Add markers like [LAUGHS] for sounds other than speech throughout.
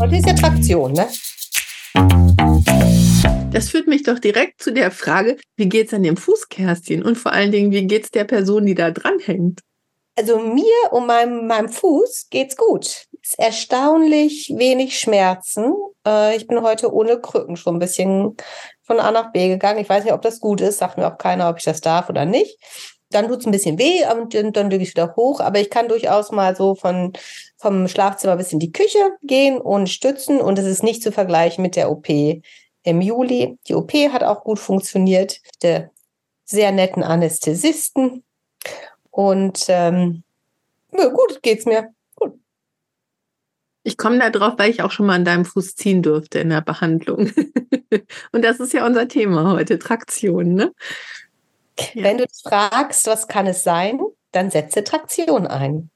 Heute ist ja Traktion, ne? Das führt mich doch direkt zu der Frage, wie geht's an dem Fußkerstin und vor allen Dingen, wie geht's der Person, die da dranhängt? Also mir und meinem, meinem Fuß geht's gut. Ist erstaunlich wenig Schmerzen. Äh, ich bin heute ohne Krücken schon ein bisschen von A nach B gegangen. Ich weiß nicht, ob das gut ist. Sagt mir auch keiner, ob ich das darf oder nicht. Dann tut's ein bisschen weh und dann, dann ich wieder hoch. Aber ich kann durchaus mal so von, vom Schlafzimmer bis in die Küche gehen und stützen. Und es ist nicht zu vergleichen mit der OP im Juli. Die OP hat auch gut funktioniert. Der sehr netten Anästhesisten. Und ähm, gut geht's mir. Gut. Ich komme da drauf, weil ich auch schon mal an deinem Fuß ziehen durfte in der Behandlung. [LAUGHS] Und das ist ja unser Thema heute, Traktion, ne? Ja. Wenn du dich fragst, was kann es sein, dann setze Traktion ein.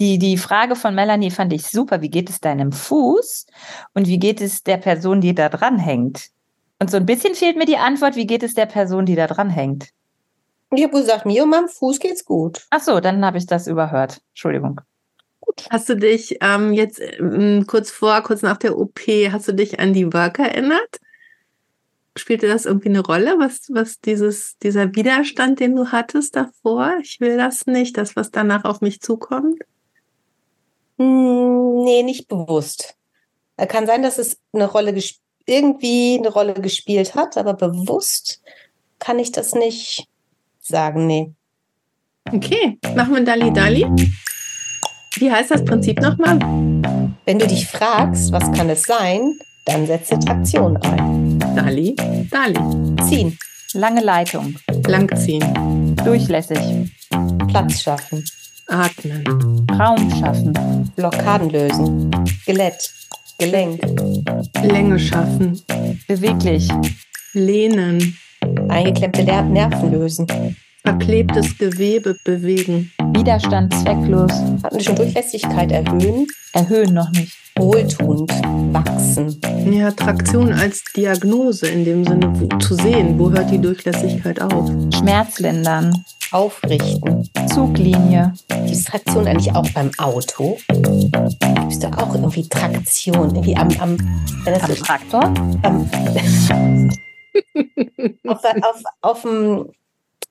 Die, die Frage von Melanie fand ich super. Wie geht es deinem Fuß? Und wie geht es der Person, die da dran hängt? Und so ein bisschen fehlt mir die Antwort, wie geht es der Person, die da dran hängt? Ich habe gesagt, mir und meinem Fuß geht's gut. Ach so, dann habe ich das überhört. Entschuldigung. Gut. Hast du dich ähm, jetzt ähm, kurz vor, kurz nach der OP, hast du dich an die Worker erinnert? Spielte das irgendwie eine Rolle, was, was dieses, dieser Widerstand, den du hattest davor? Ich will das nicht, das, was danach auf mich zukommt? Hm, nee, nicht bewusst. Kann sein, dass es eine Rolle irgendwie eine Rolle gespielt hat, aber bewusst kann ich das nicht sagen, nee. Okay, machen wir Dali Dali. Wie heißt das Prinzip nochmal? Wenn du dich fragst, was kann es sein, dann setze Traktion ein. Dali, Dali. Ziehen. Lange Leitung. Langziehen. Durchlässig. Platz schaffen. Atmen. Raum schaffen. Blockaden lösen. Skelett. Gelenk. Länge schaffen. Beweglich. Lehnen. Eingeklemmte Nerven lösen. Verklebtes Gewebe bewegen. Widerstand zwecklos. Hatten wir schon Durchlässigkeit erhöhen? Erhöhen noch nicht. Wohltuend. Wachsen. Ja, Traktion als Diagnose in dem Sinne wo, zu sehen, wo hört die Durchlässigkeit auf. Schmerzlindern. Aufrichten. Zuglinie. Gibt es Traktion eigentlich auch beim Auto? Gibt es da auch irgendwie Traktion? Irgendwie am, am, wenn das am Traktor? Am, [LAUGHS] auf, auf, auf, dem,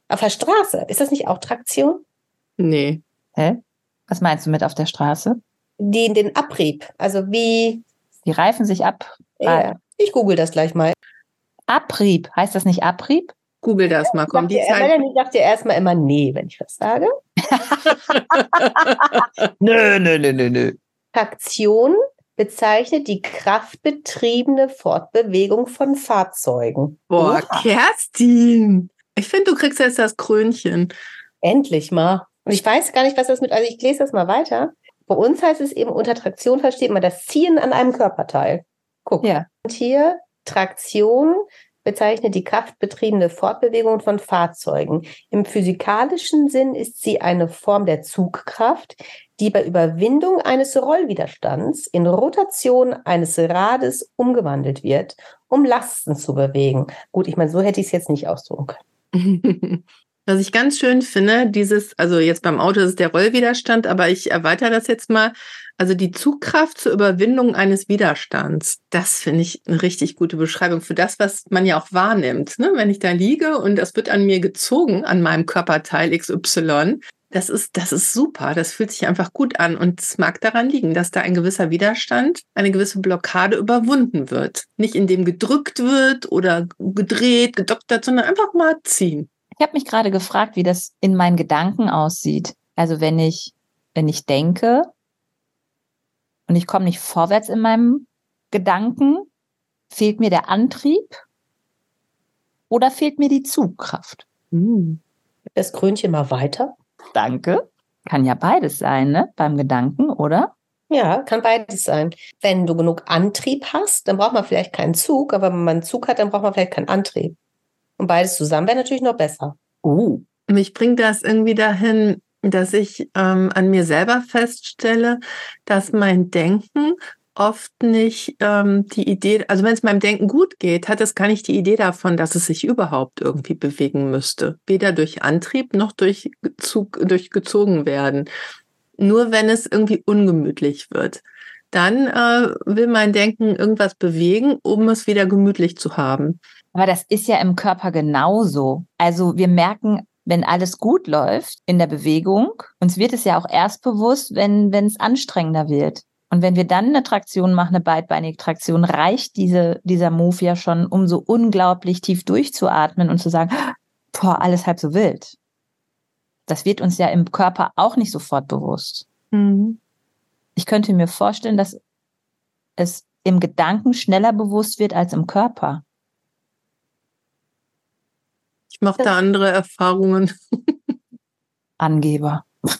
auf der Straße. Ist das nicht auch Traktion? Nee. Hä? Was meinst du mit auf der Straße? Die, den Abrieb. Also wie. Die reifen sich ab. Ja, ich google das gleich mal. Abrieb. Heißt das nicht Abrieb? Google das ja, mal, komm, die Zeit. Melanie sagt ja erstmal immer nee, wenn ich was sage. [LAUGHS] nö, nö, nö, nö, nö. Traktion bezeichnet die kraftbetriebene Fortbewegung von Fahrzeugen. Boah, Oha. Kerstin! Ich finde, du kriegst jetzt das Krönchen. Endlich mal. Und ich weiß gar nicht, was das mit, also ich lese das mal weiter. Bei uns heißt es eben, unter Traktion versteht man das Ziehen an einem Körperteil. Guck. Ja. Und hier Traktion bezeichnet die kraftbetriebene Fortbewegung von Fahrzeugen. Im physikalischen Sinn ist sie eine Form der Zugkraft, die bei Überwindung eines Rollwiderstands in Rotation eines Rades umgewandelt wird, um Lasten zu bewegen. Gut, ich meine, so hätte ich es jetzt nicht ausdrücken können. [LAUGHS] Was ich ganz schön finde, dieses, also jetzt beim Auto ist es der Rollwiderstand, aber ich erweitere das jetzt mal. Also die Zugkraft zur Überwindung eines Widerstands. Das finde ich eine richtig gute Beschreibung für das, was man ja auch wahrnimmt. Ne? Wenn ich da liege und das wird an mir gezogen, an meinem Körperteil XY, das ist, das ist super. Das fühlt sich einfach gut an. Und es mag daran liegen, dass da ein gewisser Widerstand, eine gewisse Blockade überwunden wird. Nicht indem gedrückt wird oder gedreht, gedoktert, sondern einfach mal ziehen. Ich habe mich gerade gefragt, wie das in meinen Gedanken aussieht. Also wenn ich, wenn ich denke und ich komme nicht vorwärts in meinem Gedanken, fehlt mir der Antrieb oder fehlt mir die Zugkraft? Hm. Das Krönchen mal weiter. Danke. Kann ja beides sein, ne? Beim Gedanken, oder? Ja, kann beides sein. Wenn du genug Antrieb hast, dann braucht man vielleicht keinen Zug, aber wenn man einen Zug hat, dann braucht man vielleicht keinen Antrieb. Und beides zusammen wäre natürlich noch besser. Uh. Mich bringt das irgendwie dahin, dass ich ähm, an mir selber feststelle, dass mein Denken oft nicht ähm, die Idee, also wenn es meinem Denken gut geht, hat es gar nicht die Idee davon, dass es sich überhaupt irgendwie bewegen müsste. Weder durch Antrieb noch durch, Zug, durch gezogen werden. Nur wenn es irgendwie ungemütlich wird. Dann äh, will mein Denken irgendwas bewegen, um es wieder gemütlich zu haben. Aber das ist ja im Körper genauso. Also wir merken, wenn alles gut läuft in der Bewegung, uns wird es ja auch erst bewusst, wenn wenn es anstrengender wird. Und wenn wir dann eine Traktion machen, eine beidbeinige Traktion, reicht diese, dieser Move ja schon, um so unglaublich tief durchzuatmen und zu sagen, boah, alles halb so wild. Das wird uns ja im Körper auch nicht sofort bewusst. Mhm. Ich könnte mir vorstellen, dass es im Gedanken schneller bewusst wird als im Körper. Ich mache da andere Erfahrungen. Angeber. [LAUGHS]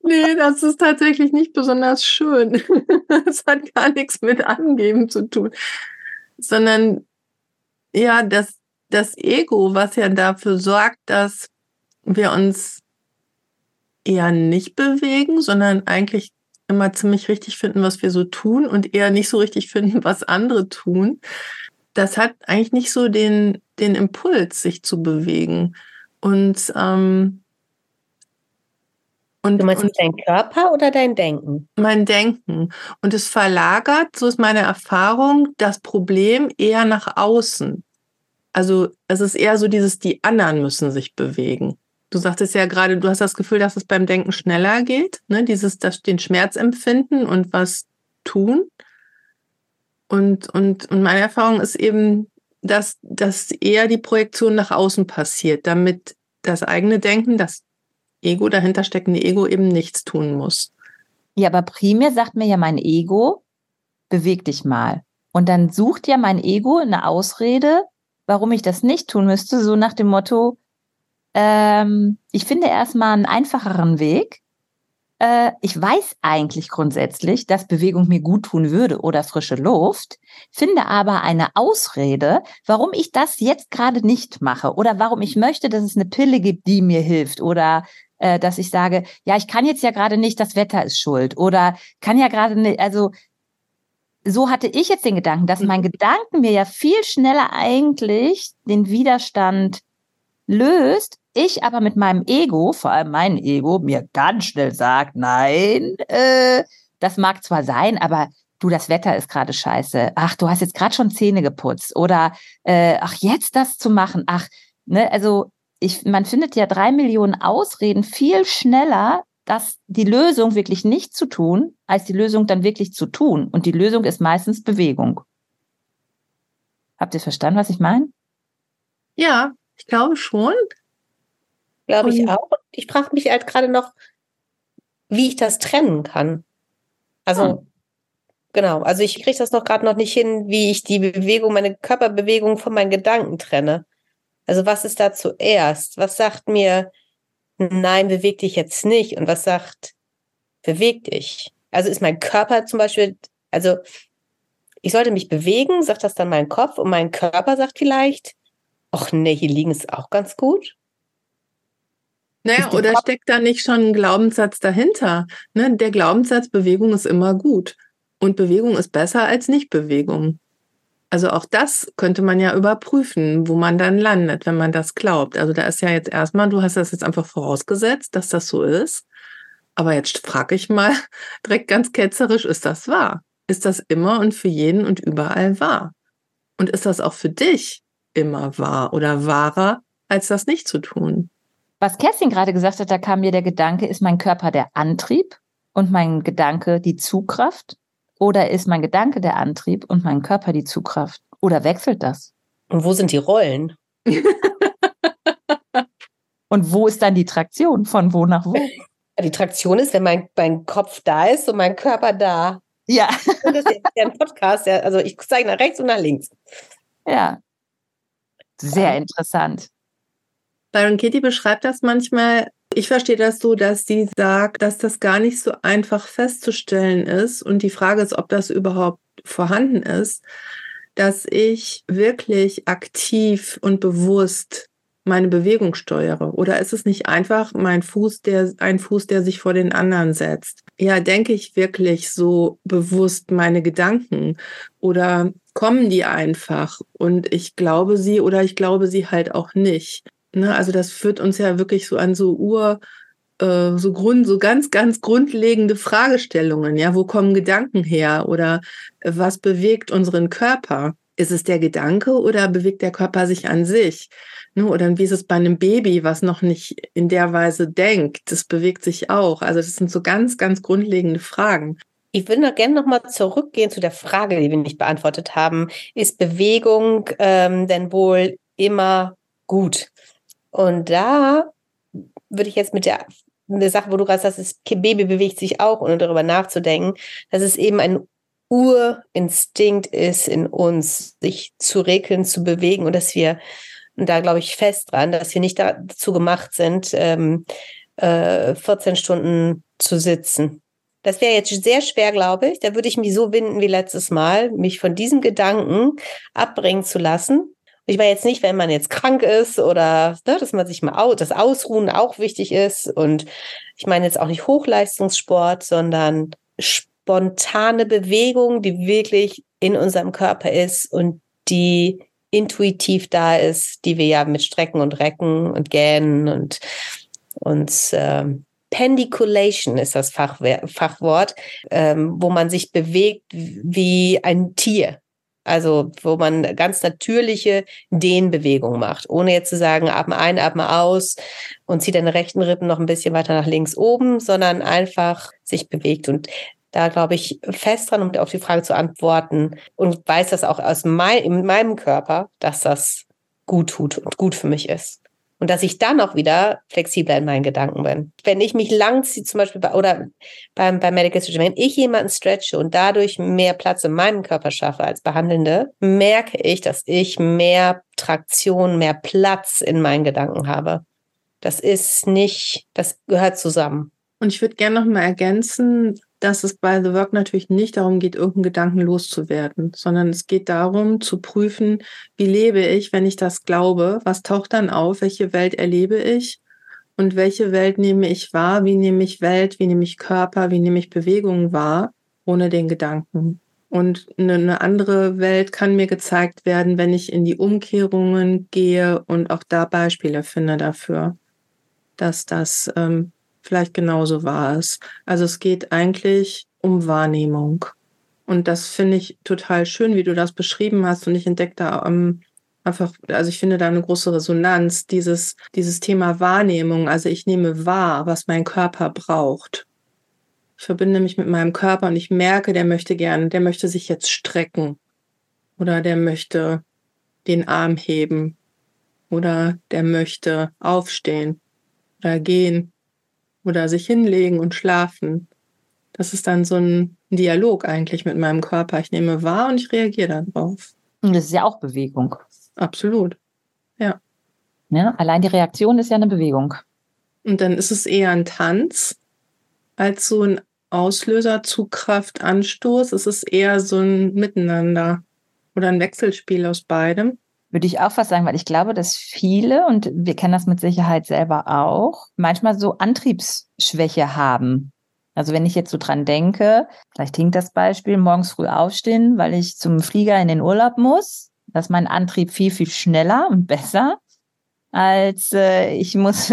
Nee, das ist tatsächlich nicht besonders schön. [LAUGHS] Es hat gar nichts mit Angeben zu tun, sondern ja, das, das Ego, was ja dafür sorgt, dass wir uns eher nicht bewegen, sondern eigentlich immer ziemlich richtig finden, was wir so tun und eher nicht so richtig finden, was andere tun. Das hat eigentlich nicht so den, den Impuls, sich zu bewegen. Und ähm, und, du meinst und dein Körper oder dein Denken? Mein Denken. Und es verlagert, so ist meine Erfahrung, das Problem eher nach außen. Also es ist eher so dieses, die anderen müssen sich bewegen. Du sagtest ja gerade, du hast das Gefühl, dass es beim Denken schneller geht, ne? Dieses, das, den Schmerz empfinden und was tun. Und, und, und meine Erfahrung ist eben, dass, dass eher die Projektion nach außen passiert, damit das eigene Denken, das Ego, dahinter steckende Ego eben nichts tun muss. Ja, aber primär sagt mir ja mein Ego, beweg dich mal. Und dann sucht ja mein Ego eine Ausrede, warum ich das nicht tun müsste, so nach dem Motto, ähm, ich finde erstmal einen einfacheren Weg, äh, ich weiß eigentlich grundsätzlich, dass Bewegung mir gut tun würde oder frische Luft, finde aber eine Ausrede, warum ich das jetzt gerade nicht mache oder warum ich möchte, dass es eine Pille gibt, die mir hilft oder äh, dass ich sage, ja, ich kann jetzt ja gerade nicht, das Wetter ist schuld oder kann ja gerade nicht, also so hatte ich jetzt den Gedanken, dass mein mhm. Gedanken mir ja viel schneller eigentlich den Widerstand löst, ich aber mit meinem Ego, vor allem mein Ego, mir ganz schnell sagt, nein, äh, das mag zwar sein, aber du, das Wetter ist gerade scheiße. Ach, du hast jetzt gerade schon Zähne geputzt oder äh, ach, jetzt das zu machen. Ach, ne, also ich, man findet ja drei Millionen Ausreden viel schneller, das die Lösung wirklich nicht zu tun, als die Lösung dann wirklich zu tun. Und die Lösung ist meistens Bewegung. Habt ihr verstanden, was ich meine? Ja, ich glaube schon. Glaube ich auch. Ich frage mich halt gerade noch, wie ich das trennen kann. Also, hm. genau. Also ich kriege das noch gerade noch nicht hin, wie ich die Bewegung, meine Körperbewegung von meinen Gedanken trenne. Also was ist da zuerst? Was sagt mir, nein, beweg dich jetzt nicht? Und was sagt, beweg dich? Also ist mein Körper zum Beispiel, also ich sollte mich bewegen, sagt das dann mein Kopf und mein Körper sagt vielleicht, ach nee, hier liegen ist auch ganz gut. Naja, oder Kopf steckt da nicht schon ein Glaubenssatz dahinter? Ne? Der Glaubenssatz, Bewegung ist immer gut. Und Bewegung ist besser als Nichtbewegung. Also auch das könnte man ja überprüfen, wo man dann landet, wenn man das glaubt. Also da ist ja jetzt erstmal, du hast das jetzt einfach vorausgesetzt, dass das so ist. Aber jetzt frage ich mal [LAUGHS] direkt ganz ketzerisch, ist das wahr? Ist das immer und für jeden und überall wahr? Und ist das auch für dich immer wahr oder wahrer, als das nicht zu tun? Was Kerstin gerade gesagt hat, da kam mir der Gedanke, ist mein Körper der Antrieb und mein Gedanke die Zugkraft? Oder ist mein Gedanke der Antrieb und mein Körper die Zugkraft? Oder wechselt das? Und wo sind die Rollen? [LAUGHS] und wo ist dann die Traktion? Von wo nach wo? [LAUGHS] Die Traktion ist, wenn mein, mein Kopf da ist und mein Körper da. Ja. Und das ist ja ein Podcast. Also ich zeige nach rechts und nach links. Ja. Sehr interessant. Byron Kitty beschreibt das manchmal. Ich verstehe das so, dass sie sagt, dass das gar nicht so einfach festzustellen ist. Und die Frage ist, ob das überhaupt vorhanden ist, dass ich wirklich aktiv und bewusst meine Bewegung steuere? Oder ist es nicht einfach mein Fuß, der, ein Fuß, der sich vor den anderen setzt? Ja, denke ich wirklich so bewusst meine Gedanken? Oder kommen die einfach und ich glaube sie oder ich glaube sie halt auch nicht? Ne? Also das führt uns ja wirklich so an so Ur, äh, so Grund, so ganz, ganz grundlegende Fragestellungen. Ja, wo kommen Gedanken her? Oder was bewegt unseren Körper? Ist es der Gedanke oder bewegt der Körper sich an sich? Ne, oder wie ist es bei einem Baby, was noch nicht in der Weise denkt? Das bewegt sich auch. Also das sind so ganz, ganz grundlegende Fragen. Ich würde noch gerne nochmal zurückgehen zu der Frage, die wir nicht beantwortet haben. Ist Bewegung ähm, denn wohl immer gut? Und da würde ich jetzt mit der, der Sache, wo du gerade sagst, das Baby bewegt sich auch, ohne darüber nachzudenken, dass es eben ein Urinstinkt ist in uns, sich zu regeln, zu bewegen und dass wir, und da glaube ich fest dran, dass wir nicht dazu gemacht sind, ähm, äh, 14 Stunden zu sitzen. Das wäre jetzt sehr schwer, glaube ich. Da würde ich mich so winden wie letztes Mal, mich von diesem Gedanken abbringen zu lassen. Ich meine jetzt nicht, wenn man jetzt krank ist oder ne, dass man sich mal aus, das Ausruhen auch wichtig ist. Und ich meine jetzt auch nicht Hochleistungssport, sondern spontane Bewegung, die wirklich in unserem Körper ist und die intuitiv da ist, die wir ja mit Strecken und Recken und Gähnen und uns ähm, Pendiculation ist das Fachwort, ähm, wo man sich bewegt wie ein Tier. Also wo man ganz natürliche Dehnbewegungen macht, ohne jetzt zu sagen, atme ein, atme aus und zieht deine rechten Rippen noch ein bisschen weiter nach links oben, sondern einfach sich bewegt. Und da glaube ich fest dran, um auf die Frage zu antworten und weiß das auch aus mein, in meinem Körper, dass das gut tut und gut für mich ist. Und dass ich dann auch wieder flexibler in meinen Gedanken bin. Wenn ich mich langziehe, zum Beispiel bei, oder beim, beim Medical Stretching, wenn ich jemanden stretche und dadurch mehr Platz in meinem Körper schaffe als Behandelnde, merke ich, dass ich mehr Traktion, mehr Platz in meinen Gedanken habe. Das ist nicht, das gehört zusammen. Und ich würde gerne noch mal ergänzen, dass es bei The Work natürlich nicht darum geht, irgendeinen Gedanken loszuwerden, sondern es geht darum zu prüfen, wie lebe ich, wenn ich das glaube, was taucht dann auf, welche Welt erlebe ich? Und welche Welt nehme ich wahr, wie nehme ich Welt, wie nehme ich Körper, wie nehme ich Bewegungen wahr, ohne den Gedanken. Und eine andere Welt kann mir gezeigt werden, wenn ich in die Umkehrungen gehe und auch da Beispiele finde dafür, dass das ähm, vielleicht genauso war es. Also es geht eigentlich um Wahrnehmung. Und das finde ich total schön, wie du das beschrieben hast. Und ich entdecke da ähm, einfach, also ich finde da eine große Resonanz, dieses, dieses Thema Wahrnehmung. Also ich nehme wahr, was mein Körper braucht. Ich verbinde mich mit meinem Körper und ich merke, der möchte gerne, der möchte sich jetzt strecken. Oder der möchte den Arm heben. Oder der möchte aufstehen oder gehen oder sich hinlegen und schlafen. Das ist dann so ein Dialog eigentlich mit meinem Körper. Ich nehme wahr und ich reagiere darauf. Und das ist ja auch Bewegung. Absolut. Ja. ja. Allein die Reaktion ist ja eine Bewegung. Und dann ist es eher ein Tanz als so ein Auslöser, Zugkraft, Anstoß. Es ist eher so ein Miteinander oder ein Wechselspiel aus beidem. Würde ich auch was sagen, weil ich glaube, dass viele, und wir kennen das mit Sicherheit selber auch, manchmal so Antriebsschwäche haben. Also wenn ich jetzt so dran denke, vielleicht hinkt das Beispiel, morgens früh aufstehen, weil ich zum Flieger in den Urlaub muss, dass mein Antrieb viel, viel schneller und besser, als äh, ich muss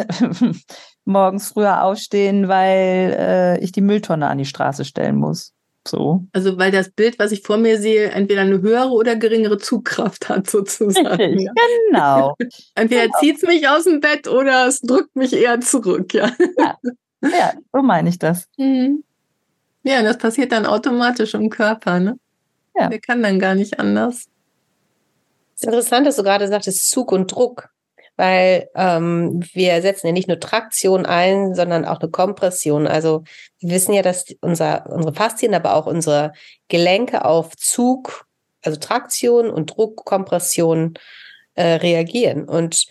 [LAUGHS] morgens früher aufstehen, weil äh, ich die Mülltonne an die Straße stellen muss. So. Also weil das Bild, was ich vor mir sehe, entweder eine höhere oder geringere Zugkraft hat, sozusagen. Richtig, genau. [LAUGHS] entweder genau. zieht es mich aus dem Bett oder es drückt mich eher zurück, ja. Ja, ja so meine ich das. Mhm. Ja, das passiert dann automatisch im Körper, ne? Ja. Der kann dann gar nicht anders. Es ist interessant, dass du gerade sagtest, Zug und Druck weil ähm, wir setzen ja nicht nur Traktion ein, sondern auch eine Kompression. Also wir wissen ja, dass unser, unsere Faszien, aber auch unsere Gelenke auf Zug, also Traktion und Druckkompression äh, reagieren. Und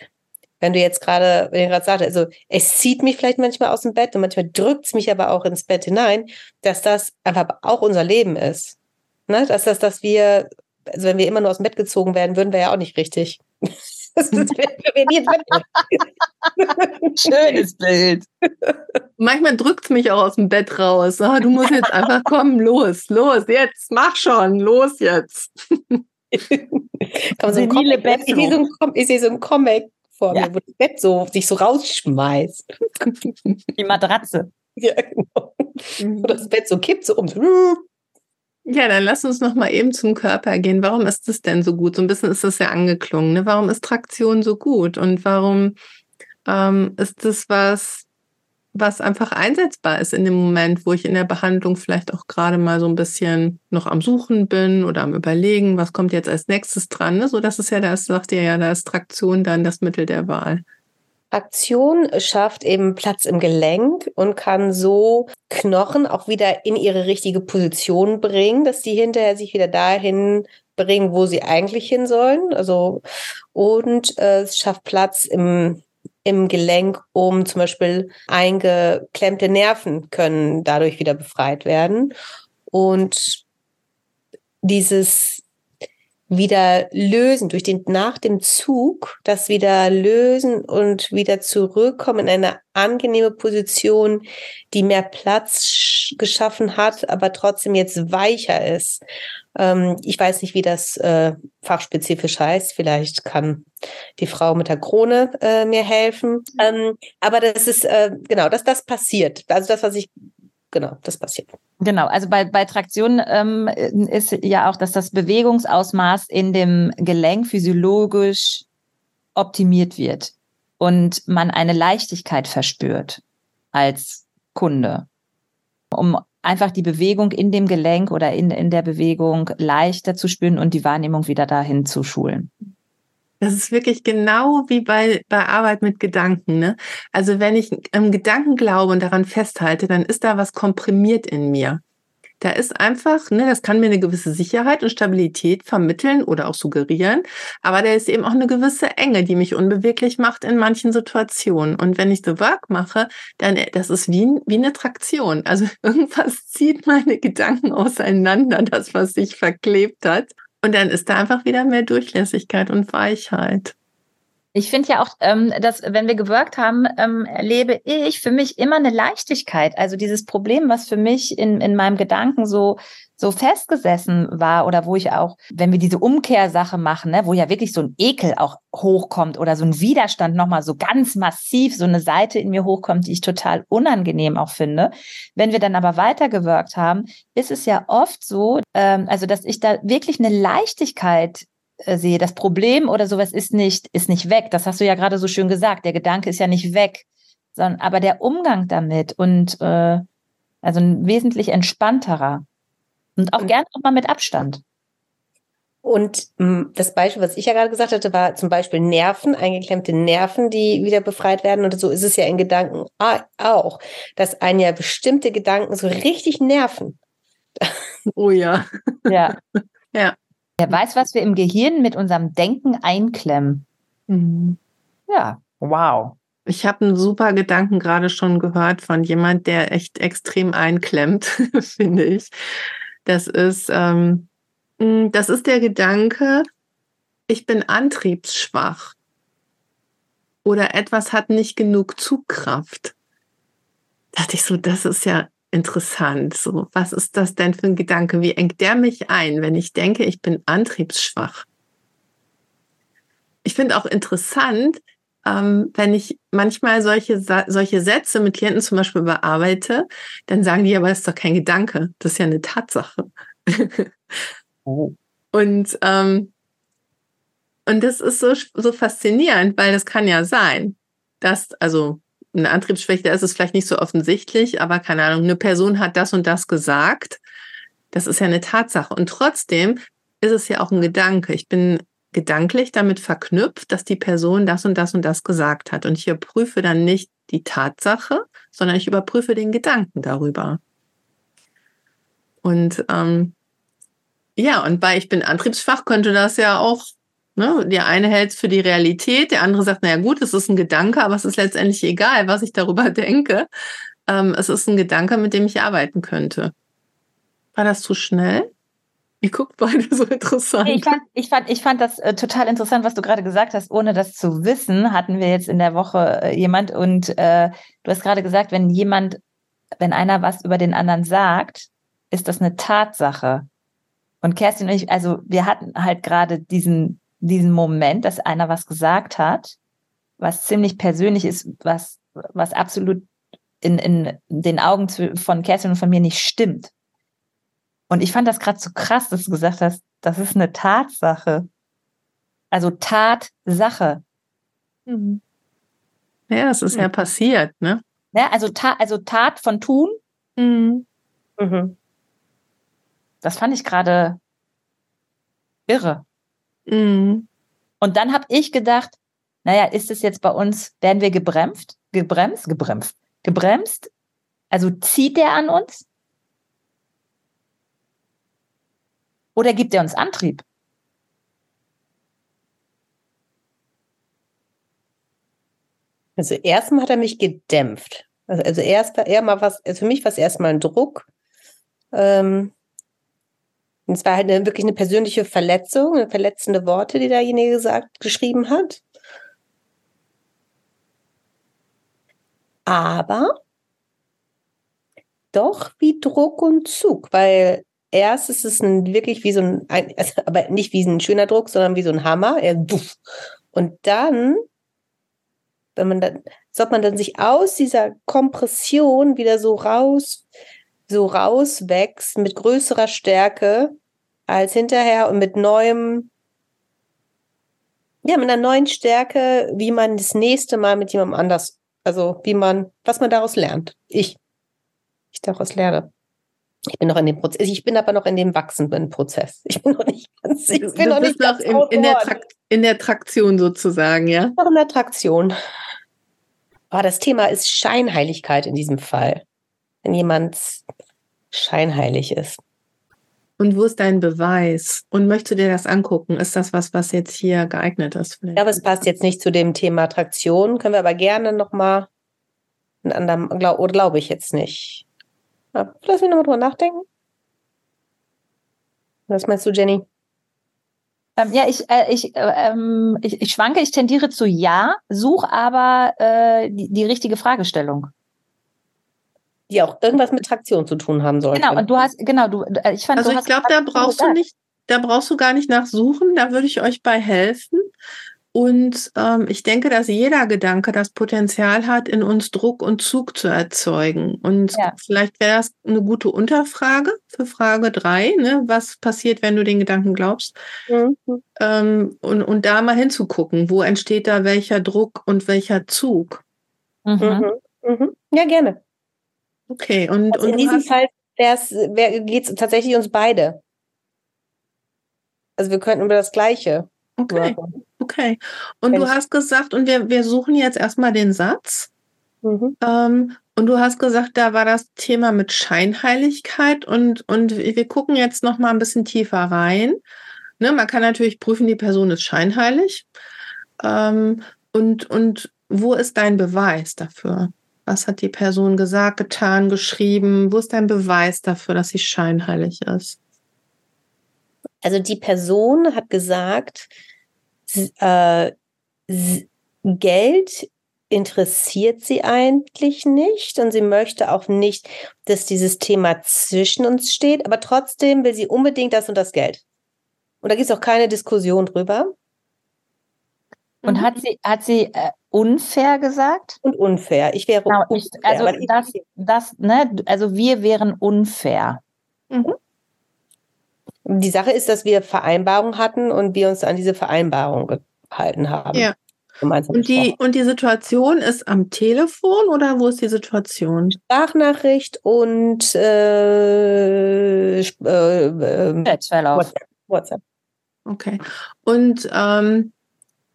wenn du jetzt gerade, wenn ich gerade sagte, also es zieht mich vielleicht manchmal aus dem Bett und manchmal drückt es mich aber auch ins Bett hinein, dass das einfach auch unser Leben ist. Ne? Dass das, dass wir, also wenn wir immer nur aus dem Bett gezogen werden, würden wir ja auch nicht richtig. [LAUGHS] Das ist [LAUGHS] Schönes Bild. Manchmal drückt es mich auch aus dem Bett raus. Oh, du musst jetzt einfach [LAUGHS] kommen, los, los, jetzt, mach schon, los jetzt. Komm, so ein Comic, ich, sehe so ein, ich sehe so ein Comic vor ja. mir, wo das Bett so, sich so rausschmeißt. Die Matratze. [LAUGHS] Ja, genau. Wo das Bett so kippt, so um. Ja, dann lass uns noch mal eben zum Körper gehen. Warum ist das denn so gut? So ein bisschen ist das ja angeklungen. Ne? Warum ist Traktion so gut? Und warum ähm, ist das was, was einfach einsetzbar ist in dem Moment, wo ich in der Behandlung vielleicht auch gerade mal so ein bisschen noch am Suchen bin oder am Überlegen, was kommt jetzt als nächstes dran? Ne? So, das ist ja, das sagt ihr ja, da ist Traktion dann das Mittel der Wahl. Aktion schafft eben Platz im Gelenk und kann so Knochen auch wieder in ihre richtige Position bringen, dass die hinterher sich wieder dahin bringen, wo sie eigentlich hin sollen. Also und äh, es schafft Platz im im Gelenk, um zum Beispiel eingeklemmte Nerven können dadurch wieder befreit werden. Und dieses wieder lösen, durch den, nach dem Zug, das wieder lösen und wieder zurückkommen in eine angenehme Position, die mehr Platz geschaffen hat, aber trotzdem jetzt weicher ist. Ähm, ich weiß nicht, wie das äh, fachspezifisch heißt. Vielleicht kann die Frau mit der Krone äh, mir helfen. Ähm, aber das ist, äh, genau, dass das passiert. Also das, was ich genau, das passiert. Genau, also bei, bei Traktion ähm, ist ja auch, dass das Bewegungsausmaß in dem Gelenk physiologisch optimiert wird und man eine Leichtigkeit verspürt als Kunde, um einfach die Bewegung in dem Gelenk oder in, in der Bewegung leichter zu spüren und die Wahrnehmung wieder dahin zu schulen. Das ist wirklich genau wie bei, bei Arbeit mit Gedanken. Ne? Also wenn ich im Gedanken glaube und daran festhalte, dann ist da was komprimiert in mir. Da ist einfach, ne, das kann mir eine gewisse Sicherheit und Stabilität vermitteln oder auch suggerieren, aber da ist eben auch eine gewisse Enge, die mich unbeweglich macht in manchen Situationen. Und wenn ich The Work mache, dann das ist wie, wie eine Traktion. Also [LAUGHS] irgendwas zieht meine Gedanken auseinander, das, was sich verklebt hat. Und dann ist da einfach wieder mehr Durchlässigkeit und Weichheit. Ich finde ja auch, ähm, dass wenn wir gewirkt haben, ähm, erlebe ich für mich immer eine Leichtigkeit. Also dieses Problem, was für mich in, in meinem Gedanken so so festgesessen war oder wo ich auch, wenn wir diese Umkehrsache machen, ne, wo ja wirklich so ein Ekel auch hochkommt oder so ein Widerstand nochmal so ganz massiv, so eine Seite in mir hochkommt, die ich total unangenehm auch finde. Wenn wir dann aber weitergewirkt haben, ist es ja oft so, ähm, also dass ich da wirklich eine Leichtigkeit äh, sehe. Das Problem oder sowas ist nicht, ist nicht weg. Das hast du ja gerade so schön gesagt. Der Gedanke ist ja nicht weg, sondern aber der Umgang damit und äh, also ein wesentlich entspannterer. Und auch gerne auch mal mit Abstand. Und hm, das Beispiel, was ich ja gerade gesagt hatte, war zum Beispiel Nerven, eingeklemmte Nerven, die wieder befreit werden. Und so ist es ja in Gedanken auch, dass einen ja bestimmte Gedanken so richtig nerven. [LAUGHS] Oh ja. Ja. [LAUGHS] ja. Wer weiß, was wir im Gehirn mit unserem Denken einklemmen. Mhm. Ja, wow. Ich habe einen super Gedanken gerade schon gehört von jemand, der echt extrem einklemmt, [LAUGHS] finde ich. Das ist, ähm, mm, das ist der Gedanke, ich bin antriebsschwach oder etwas hat nicht genug Zugkraft. Da dachte ich so, das ist ja interessant. So, was ist das denn für ein Gedanke? Wie engt der mich ein, wenn ich denke, ich bin antriebsschwach? Ich finde auch interessant, ähm, wenn ich manchmal solche, solche Sätze mit Klienten zum Beispiel bearbeite, dann sagen die, aber das ist doch kein Gedanke, das ist ja eine Tatsache. [LAUGHS] oh. Und, ähm, und das ist so, so faszinierend, weil das kann ja sein, dass, also eine Antriebsschwäche, da ist es vielleicht nicht so offensichtlich, aber keine Ahnung, eine Person hat das und das gesagt. Das ist ja eine Tatsache. Und trotzdem ist es ja auch ein Gedanke. Ich bin gedanklich damit verknüpft, dass die Person das und das und das gesagt hat. Und ich überprüfe dann nicht die Tatsache, sondern ich überprüfe den Gedanken darüber. Und ähm, ja, und bei Ich bin antriebsschwach könnte das ja auch, ne, der eine hält es für die Realität, der andere sagt, naja gut, es ist ein Gedanke, aber es ist letztendlich egal, was ich darüber [LAUGHS] denke. Ähm, es ist ein Gedanke, mit dem ich arbeiten könnte. War das zu schnell? Ihr guckt beide so interessant. Ich fand, ich fand, ich fand das äh, total interessant, was du gerade gesagt hast. Ohne das zu wissen, hatten wir jetzt in der Woche äh, jemand und äh, du hast gerade gesagt, wenn jemand, wenn einer was über den anderen sagt, ist das eine Tatsache. Und Kerstin und ich, also wir hatten halt gerade diesen, diesen Moment, dass einer was gesagt hat, was ziemlich persönlich ist, was, was absolut in, in den Augen von Kerstin und von mir nicht stimmt. Und ich fand das gerade so krass, dass du gesagt hast, das ist eine Tatsache. Also Tatsache. Mhm. Ja, es ist mhm. ja passiert, ne? Ja, also, Ta also Tat von tun. Mhm. Mhm. Das fand ich gerade irre. Mhm. Und dann habe ich gedacht, naja, ist es jetzt bei uns, werden wir gebremst, gebremst, gebremst, gebremst? Also zieht der an uns? Oder gibt er uns Antrieb? Also erstmal hat er mich gedämpft. Also, also erst eher mal was, also für mich war es erstmal ein Druck. Ähm, es war halt eine, wirklich eine persönliche Verletzung, eine verletzende Worte, die derjenige gesagt, geschrieben hat. Aber doch wie Druck und Zug, weil erst ist es ein, wirklich wie so ein, also, aber nicht wie ein schöner Druck, sondern wie so ein Hammer. Und dann, wenn man dann, ob man dann sich aus dieser Kompression wieder so raus, so rauswächst mit größerer Stärke als hinterher und mit neuem, ja, mit einer neuen Stärke, wie man das nächste Mal mit jemandem anders, also wie man, was man daraus lernt. Ich, ich daraus lerne. Ich bin noch in dem Prozess, ich bin aber noch in dem wachsenden Prozess. Ich bin noch nicht ganz, ich bin noch nicht noch in, in, der in der Traktion sozusagen, ja? Noch in der Traktion. Aber das Thema ist Scheinheiligkeit in diesem Fall. Wenn jemand scheinheilig ist. Und wo ist dein Beweis? Und möchtest du dir das angucken? Ist das was, was jetzt hier geeignet ist? Vielleicht? Ich glaube, es passt jetzt nicht zu dem Thema Traktion. Können wir aber gerne nochmal einen anderen, glaub, oder glaube ich jetzt nicht. Lass mich nochmal drüber nachdenken. Was meinst du, Jenny? Ähm, ja, ich, äh, ich, äh, ähm, ich, ich schwanke, ich tendiere zu ja, such aber äh, die, die richtige Fragestellung. Die auch irgendwas mit Traktion zu tun haben soll. Genau, und du hast, genau, du, äh, ich fand, also ich glaube, da brauchst du nicht, da brauchst du gar nicht nachsuchen, da würde ich euch bei helfen. Und ähm, ich denke, dass jeder Gedanke das Potenzial hat, in uns Druck und Zug zu erzeugen. Und ja. vielleicht wäre das eine gute Unterfrage für Frage drei. Ne? Was passiert, wenn du den Gedanken glaubst? Mhm. Ähm, und, und da mal hinzugucken, wo entsteht da welcher Druck und welcher Zug? Mhm. Mhm. mhm. Ja, gerne. Okay, und, also in und diesem Fall geht es tatsächlich uns beide. Also wir könnten über das Gleiche. Okay. Okay. Und Wenn du hast gesagt, und wir, wir suchen jetzt erstmal den Satz. Mhm. Ähm, und du hast gesagt, da war das Thema mit Scheinheiligkeit und, und wir gucken jetzt noch mal ein bisschen tiefer rein. Ne, man kann natürlich prüfen, die Person ist scheinheilig. Ähm, und, und wo ist dein Beweis dafür? Was hat die Person gesagt, getan, geschrieben? Wo ist dein Beweis dafür, dass sie scheinheilig ist? Also die Person hat gesagt, äh, Geld interessiert sie eigentlich nicht und sie möchte auch nicht, dass dieses Thema zwischen uns steht, aber trotzdem will sie unbedingt das und das Geld. Und da gibt es auch keine Diskussion drüber. Und mhm. hat sie, hat sie äh, unfair gesagt? Und unfair. Ich wäre genau, unfair. Ich, also das, das, ne, also wir wären unfair. Mhm. Die Sache ist, dass wir Vereinbarungen hatten und wir uns an diese Vereinbarung gehalten haben. Ja. Und die, und die Situation ist am Telefon oder wo ist die Situation? Sprachnachricht und äh, äh, äh, WhatsApp. WhatsApp. Okay. Und ähm,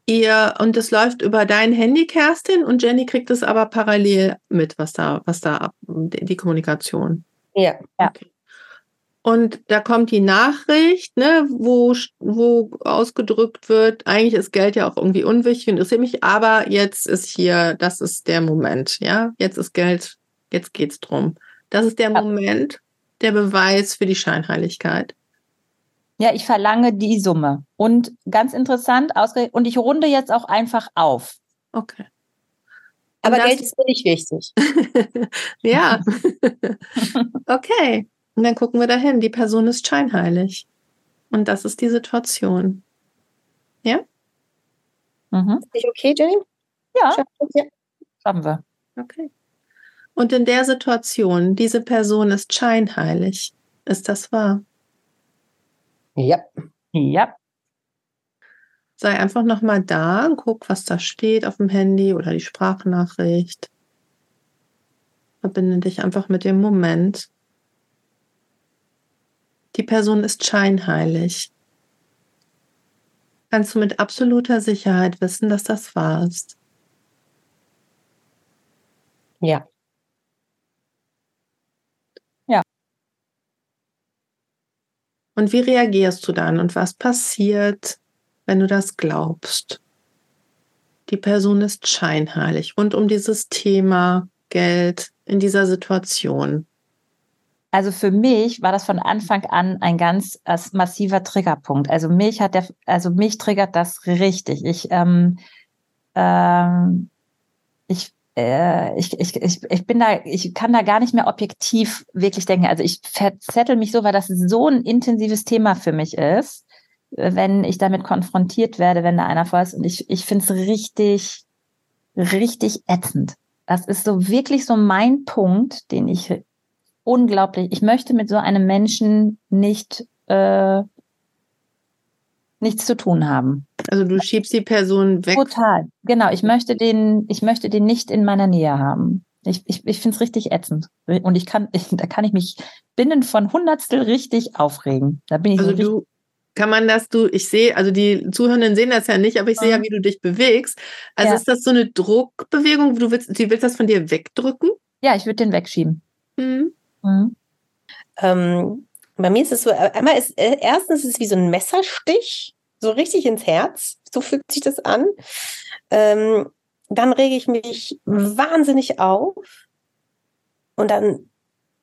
ihr, und es läuft über dein Handy, Kerstin, und Jenny kriegt es aber parallel mit, was da, was da die Kommunikation. Ja. Okay. Und da kommt die Nachricht, ne, wo, wo ausgedrückt wird, eigentlich ist Geld ja auch irgendwie unwichtig und interessiert mich, aber jetzt ist hier, das ist der Moment, ja, jetzt ist Geld, jetzt geht's drum. Das ist der ja. Moment, der Beweis für die Scheinheiligkeit. Ja, ich verlange die Summe. Und ganz interessant, und ich runde jetzt auch einfach auf. Okay. Aber das- Geld ist mir nicht wichtig. [LAUGHS] ja. [LAUGHS] okay. Und dann gucken wir dahin. Die Person ist scheinheilig. Und das ist die Situation. Mhm. Ist okay, Jenny? Ja? Ja. schaffen wir. Okay. Und in der Situation, diese Person ist scheinheilig. Ist das wahr? ja. Ja. Sei einfach nochmal da und guck, was da steht auf dem Handy oder die Sprachnachricht. Verbinde dich einfach mit dem Moment. Die Person ist scheinheilig. Kannst du mit absoluter Sicherheit wissen, dass das wahr ist? Ja. Und wie reagierst du dann und was passiert, wenn du das glaubst? Die Person ist scheinheilig rund um dieses Thema Geld in dieser Situation. Also für mich war das von Anfang an ein ganz äh, massiver Triggerpunkt. Also mich hat der, also mich triggert das richtig. Ich, ähm, ähm, ich, äh, ich, ich, ich, bin da, ich kann da gar nicht mehr objektiv wirklich denken. Also ich verzettel mich so, weil das so ein intensives Thema für mich ist, wenn ich damit konfrontiert werde, wenn da einer vor ist. Und ich, ich finde es richtig, richtig ätzend. Das ist so wirklich so mein Punkt, den ich unglaublich. Ich möchte mit so einem Menschen nicht äh, nichts zu tun haben. Also du schiebst die Person weg. Total. Genau. Ich möchte den, ich möchte den nicht in meiner Nähe haben. Ich, ich, ich finde es richtig ätzend. Und ich kann, ich, [LAUGHS] da kann ich mich binnen von Hundertstel richtig aufregen. Da bin ich Also so du kann man das, du, ich sehe, also die Zuhörenden sehen das ja nicht, aber ich sehe ja, Mhm. wie du dich bewegst. Also Ja. ist das so eine Druckbewegung? Du willst, du willst das von dir wegdrücken? ja, ich würde den wegschieben. Mhm. Mhm. Ähm, bei mir ist es so, äh, einmal ist, äh, erstens ist es wie so ein Messerstich, so richtig ins Herz. So fühlt sich das an. Ähm, dann rege ich mich wahnsinnig auf. Und dann,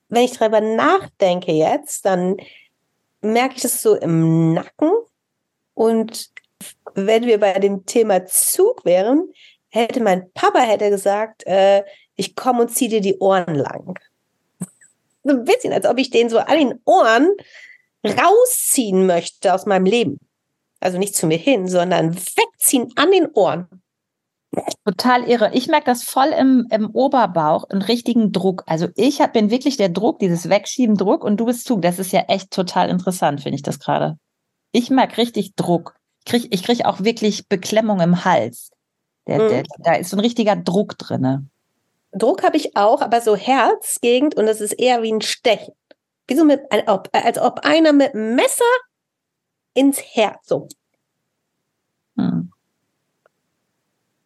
wenn ich darüber nachdenke jetzt, dann merke ich das so im Nacken. Und wenn wir bei dem Thema Zug wären, hätte mein Papa hätte gesagt, äh, ich komme und ziehe dir die Ohren lang so ein bisschen, als ob ich den so an den Ohren rausziehen möchte aus meinem Leben. Also nicht zu mir hin, sondern wegziehen an den Ohren. Total irre. Ich merke das voll im, im Oberbauch, einen richtigen Druck. Also ich hab, bin wirklich der Druck, dieses Wegschieben Druck und du bist Zug. Das ist ja echt total interessant, finde ich das gerade. Ich merke richtig Druck. Ich kriege ich krieg auch wirklich Beklemmung im Hals. Der, Mhm. der, da ist so ein richtiger Druck drinne. Druck habe ich auch, aber so Herzgegend und das ist eher wie ein Stechen. Wie so mit, als ob, als ob einer mit einem Messer ins Herz, so. Hm.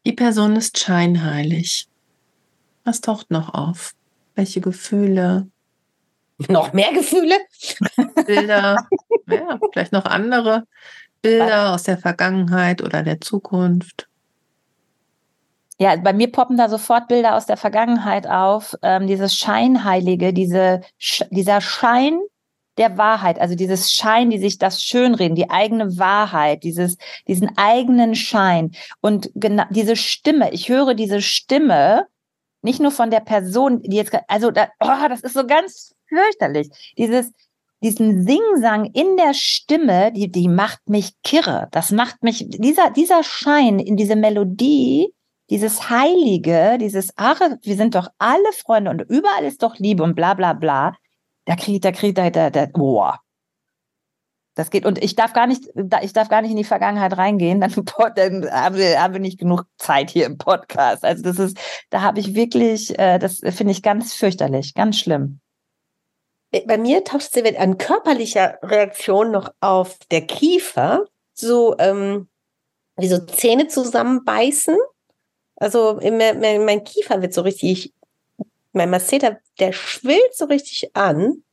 Die Person ist scheinheilig. Was taucht noch auf? Welche Gefühle, Noch mehr Gefühle? Bilder, ja, vielleicht noch andere [LAUGHS] Bilder aus der Vergangenheit oder der Zukunft? Ja, bei mir poppen da sofort Bilder aus der Vergangenheit auf. Ähm, dieses Scheinheilige, diese, Sch dieser Schein der Wahrheit, also dieses Schein, die sich das schönreden, die eigene Wahrheit, dieses, diesen eigenen Schein und genau diese Stimme. Ich höre diese Stimme nicht nur von der Person, die jetzt, also da, oh, das ist so ganz fürchterlich. Dieses, diesen Singsang in der Stimme, die, die macht mich kirre. Das macht mich, dieser, dieser Schein in diese Melodie, dieses Heilige, dieses, ach, wir sind doch alle Freunde und überall ist doch Liebe und bla bla bla, da kriegt, da kriegt, da, da, da, boah. Das geht, und ich darf gar nicht, ich darf gar nicht in die Vergangenheit reingehen, dann, [LAUGHS] dann haben, wir, haben wir nicht genug Zeit hier im Podcast. Also das ist, da habe ich wirklich, äh, das finde ich ganz fürchterlich, ganz schlimm. Bei mir taucht es an körperlicher Reaktion noch auf der Kiefer, so ähm, wie so Zähne zusammenbeißen. Also in mein, mein, mein Kiefer wird so richtig, mein Masseter, der schwillt so richtig an,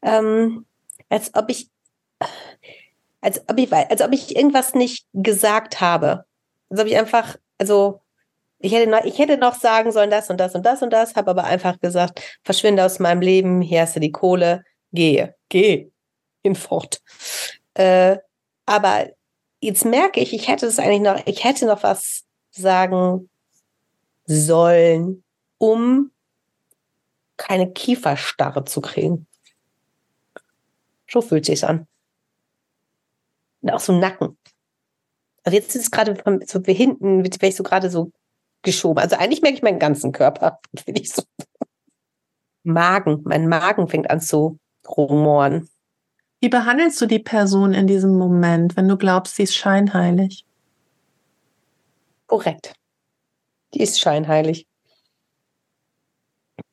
ähm, als ob ich, als ob ich, als ob ich irgendwas nicht gesagt habe. Als ob ich einfach, also ich hätte noch, ich hätte noch sagen sollen, das und das und das und das, habe aber einfach gesagt, verschwinde aus meinem Leben, hier hast du die Kohle, gehe, geh. hinfort. Äh, aber jetzt merke ich, ich hätte es eigentlich noch, ich hätte noch was sagen sollen, um keine Kieferstarre zu kriegen. So fühlt sich's an. Und auch so Nacken. Also jetzt ist es gerade von so hinten, werde ich so gerade so geschoben. Also eigentlich merke ich meinen ganzen Körper. [LAUGHS] Finde ich so. Magen, mein Magen fängt an zu rumoren. Wie behandelst du die Person in diesem Moment, wenn du glaubst, sie ist scheinheilig? Korrekt. Die ist scheinheilig.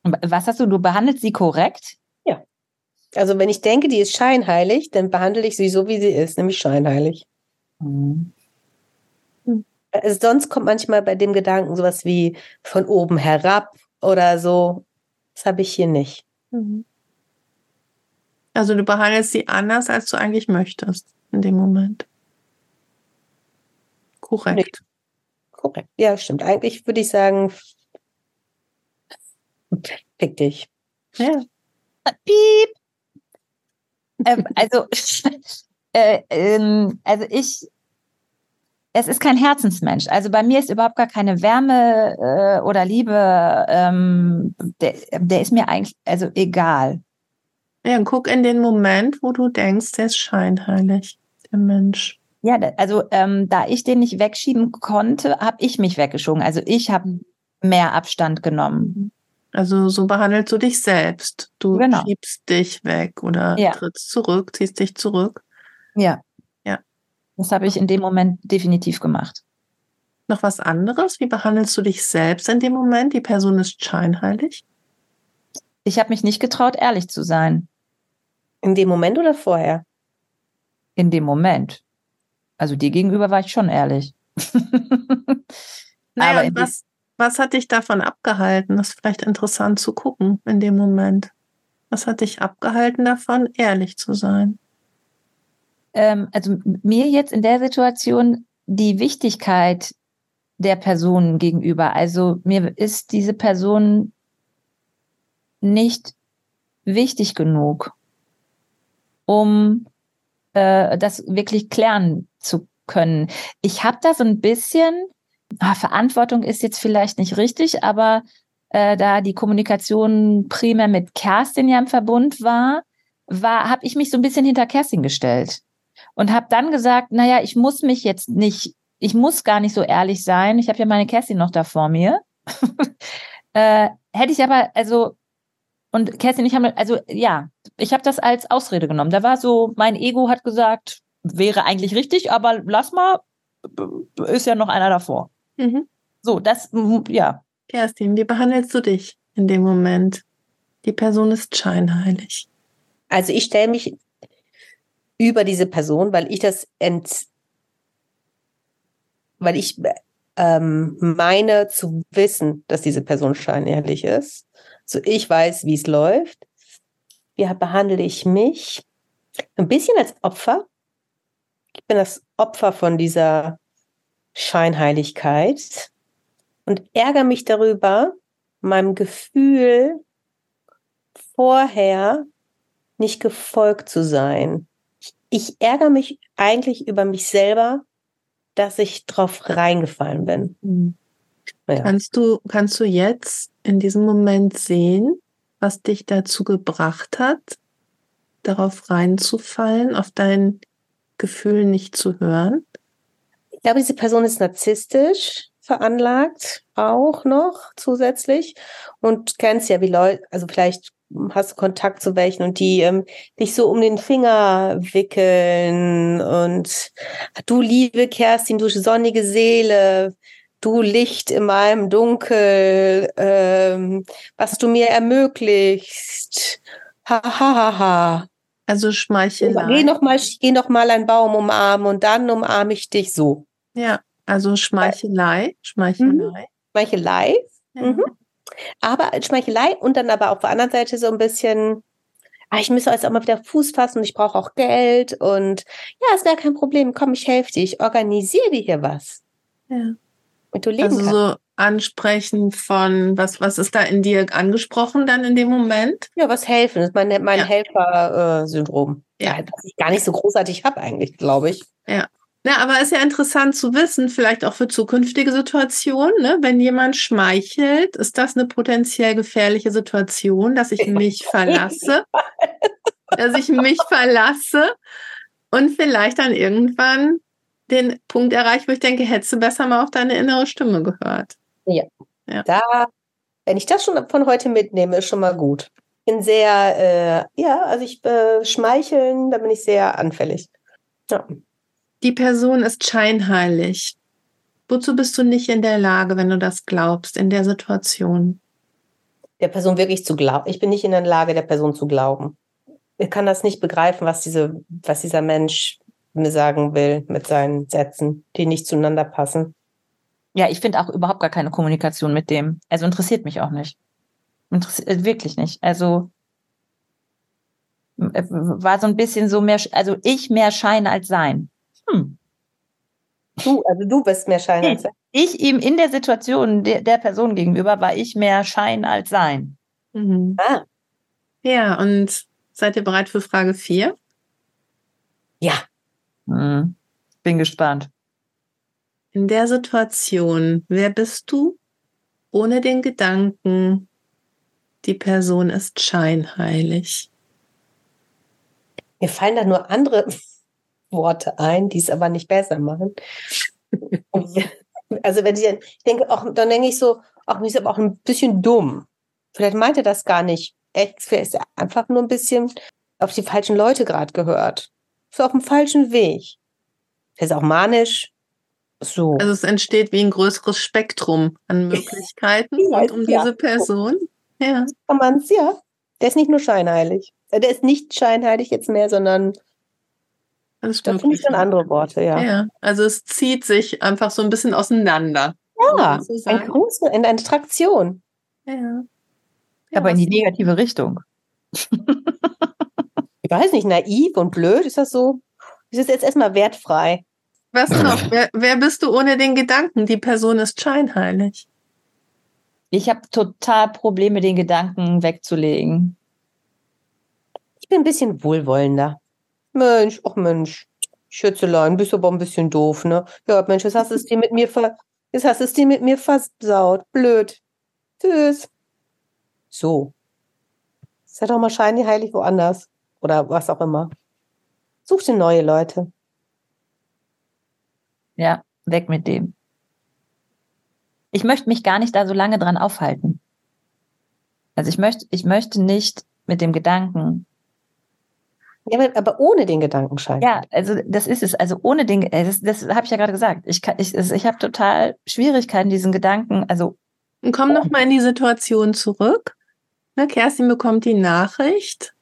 Was hast du? Du behandelst sie korrekt? Ja. Also wenn ich denke, die ist scheinheilig, dann behandle ich sie so, wie sie ist, nämlich scheinheilig. Mhm. Also sonst kommt manchmal bei dem Gedanken sowas wie von oben herab oder so. Das habe ich hier nicht. Mhm. Also du behandelst sie anders, als du eigentlich möchtest in dem Moment. Korrekt. Korrekt. Ja, stimmt. Eigentlich würde ich sagen, fick dich. Ja. Piep. ähm, also, [LAUGHS] äh, ähm, also ich, es ist kein Herzensmensch. Also bei mir ist überhaupt gar keine Wärme äh, oder Liebe. Ähm, der, der ist mir eigentlich, also egal. Ja, guck in den Moment, wo du denkst, der ist scheinheilig, der Mensch. Ja, also ähm, da ich den nicht wegschieben konnte, habe ich mich weggeschoben. Also ich habe mehr Abstand genommen. Also so behandelst du dich selbst. Du genau. schiebst dich weg oder ja. trittst zurück, ziehst dich zurück. Ja. Ja. Das habe ich in dem Moment definitiv gemacht. Noch was anderes? Wie behandelst du dich selbst in dem Moment? Die Person ist scheinheilig. Ich habe mich nicht getraut, ehrlich zu sein. In dem Moment oder vorher? In dem Moment. Also dir gegenüber war ich schon ehrlich. [LAUGHS] naja, Aber was, was hat dich davon abgehalten? Das ist vielleicht interessant zu gucken in dem Moment. Was hat dich abgehalten davon, ehrlich zu sein? Ähm, also mir jetzt in der Situation die Wichtigkeit der Person gegenüber. Also mir ist diese Person nicht wichtig genug um äh, das wirklich klären zu können. Ich habe da so ein bisschen, ah, Verantwortung ist jetzt vielleicht nicht richtig, aber äh, da die Kommunikation primär mit Kerstin ja im Verbund war, war habe ich mich so ein bisschen hinter Kerstin gestellt und habe dann gesagt, naja, ich muss mich jetzt nicht, ich muss gar nicht so ehrlich sein. Ich habe ja meine Kerstin noch da vor mir. [LAUGHS] äh, hätte ich aber, also und Kerstin, ich habe, also ja, ich habe das als Ausrede genommen. Da war so, mein Ego hat gesagt, wäre eigentlich richtig, aber lass mal, ist ja noch einer davor. Mhm. So, das, ja. Kerstin, wie behandelst du dich in dem Moment? Die Person ist scheinheilig. Also ich stelle mich über diese Person, weil ich das ent, weil ich ähm, meine zu wissen, dass diese Person scheinheilig ist so ich weiß, wie es läuft. Wie behandle ich mich? Ein bisschen als Opfer. Ich bin das Opfer von dieser Scheinheiligkeit und ärgere mich darüber, meinem Gefühl vorher nicht gefolgt zu sein. Ich, ärgere mich eigentlich über mich selber, dass ich drauf reingefallen bin. Mhm. Ja. Kannst du, kannst du jetzt in diesem Moment sehen, was dich dazu gebracht hat, darauf reinzufallen, auf dein Gefühl nicht zu hören? Ich glaube, diese Person ist narzisstisch veranlagt, auch noch zusätzlich. Und kennst ja, wie Leute, also vielleicht hast du Kontakt zu welchen und die ähm, dich so um den Finger wickeln und du liebe Kerstin, du sonnige Seele, du Licht in meinem Dunkel, ähm, was du mir ermöglicht. Ha, ha, ha, ha. Also Schmeichelei. Geh noch mal, geh noch mal einen Baum umarmen und dann umarme ich dich so. Ja, also Schmeichelei, Schmeichelei. Mhm. Schmeichelei. Ja. Mhm. Aber Schmeichelei und dann aber auf der anderen Seite so ein bisschen, ah, ich müsste jetzt auch mal wieder Fuß fassen und ich brauche auch Geld und ja, ist gar kein Problem. Komm, ich helfe dir, ich organisiere dir hier was. Ja mit du leben also kannst. so Ansprechen von, was, was ist da in dir angesprochen dann in dem Moment? Ja, was helfen. Das ist mein, mein Ja. Helfer-Syndrom. Ja. Das ich gar nicht so großartig habe eigentlich, glaube ich. Ja. Ja, aber ist ja interessant zu wissen, vielleicht auch für zukünftige Situationen, ne? wenn jemand schmeichelt, ist das eine potenziell gefährliche Situation, dass ich mich verlasse, dass ich mich verlasse und vielleicht dann irgendwann den Punkt erreiche, wo ich denke, hättest du besser mal auf deine innere Stimme gehört. Da, wenn ich das schon von heute mitnehme, ist schon mal gut. Bin sehr, äh, ja, also ich äh, schmeicheln, da bin ich sehr anfällig. Ja. Die Person ist scheinheilig. Wozu bist du nicht in der Lage, wenn du das glaubst, in der Situation? Der Person wirklich zu glauben. Ich bin nicht in der Lage, der Person zu glauben. Ich kann das nicht begreifen, was diese, was dieser Mensch mir sagen will mit seinen Sätzen, die nicht zueinander passen. Ja, ich finde auch überhaupt gar keine Kommunikation mit dem. Also interessiert mich auch nicht. Interessiert äh, wirklich nicht. Also äh, war so ein bisschen so mehr, also ich mehr Schein als Sein. Hm. Du, also du bist mehr Schein als Ich ihm in der Situation der, der Person gegenüber war ich mehr Schein als Sein. Mhm. Ah, Ja, und seid ihr bereit für Frage 4? ja. Hm. Bin gespannt. In der Situation, wer bist du? Ohne den Gedanken, die Person ist scheinheilig. Mir fallen da nur andere [LAUGHS] Worte ein, die es aber nicht besser machen. also wenn ich, denke, auch, dann denke ich so, ach, mir ist aber auch ein bisschen dumm. Vielleicht meint er das gar nicht. Echt, ist er einfach nur ein bisschen auf die falschen Leute gerade gehört. Ist auf dem falschen Weg. Er ist auch manisch. So. Also es entsteht wie ein größeres Spektrum an [LAUGHS] Möglichkeiten rund um ja. diese Person. Ja. kann man's, ja. Der ist nicht nur scheinheilig. Äh, Der ist nicht scheinheilig jetzt mehr, sondern Das da finde ich dann andere Worte, ja. Ja, also es zieht sich einfach so ein bisschen auseinander. Ja, so ein große, in eine Traktion. Ja. Ja, Aber in die negative Richtung. [LAUGHS] Ich weiß nicht, naiv und blöd, ist das so? Ist das jetzt erstmal wertfrei? Was noch? [LAUGHS] Wer, wer bist du ohne den Gedanken? Die Person ist scheinheilig. Ich habe total Probleme, den Gedanken wegzulegen. Ich bin ein bisschen wohlwollender. Mensch, ach Mensch, Schützelein, bist aber ein bisschen doof, ne? Ja, Mensch, jetzt hast du es dir mit mir ver jetzt hast du es dir mit mir versaut. Blöd. Tschüss. So. Sei doch mal scheinheilig woanders. Oder was auch immer. Such dir neue Leute. Ja, weg mit dem. Ich möchte mich gar nicht da so lange dran aufhalten. Also ich möchte, ich möchte nicht mit dem Gedanken. Ja, aber- ohne den Gedankenschein. Ja, also das ist es. Also ohne den, das, das habe ich ja gerade gesagt. Ich kann, ich, ich habe total Schwierigkeiten, diesen Gedanken. Also Und komm noch mal in die Situation zurück. Ne, Kerstin bekommt die Nachricht.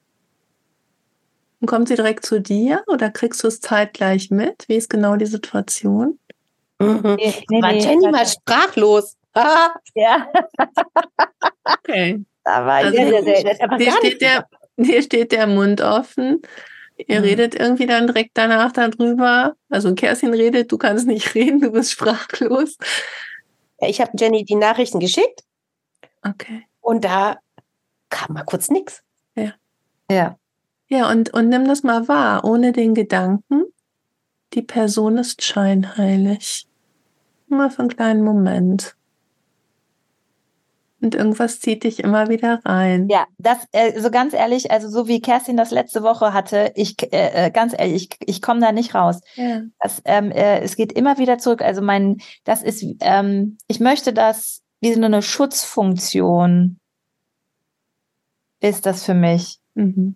Und kommt sie direkt zu dir oder kriegst du es zeitgleich mit? Wie ist genau die Situation? Mhm. nee, nee, War nee, Jenny mal warte. sprachlos. Ah, ja, Okay. da war ich. Also sehr, sehr, sehr. Das ist aber Dir gar steht, der, dir steht der Mund offen. Ihr Mhm. redet irgendwie dann direkt danach darüber. Also Kerstin redet, du kannst nicht [LAUGHS] reden, du bist sprachlos. Ja, ich habe Jenny die Nachrichten geschickt Okay. und da kam mal kurz nichts. Ja, Ja, und, und nimm das mal wahr, ohne den Gedanken, die Person ist scheinheilig. Mal für einen kleinen Moment. Und irgendwas zieht dich immer wieder rein. ja, das, äh, so ganz ehrlich, also so wie Kerstin das letzte Woche hatte, ich, äh, äh, ganz ehrlich, ich, ich komme da nicht raus. Ja. Das, ähm, äh, es geht immer wieder zurück. Also mein, das ist, ähm, ich möchte das wie so eine Schutzfunktion ist das für mich. Mhm.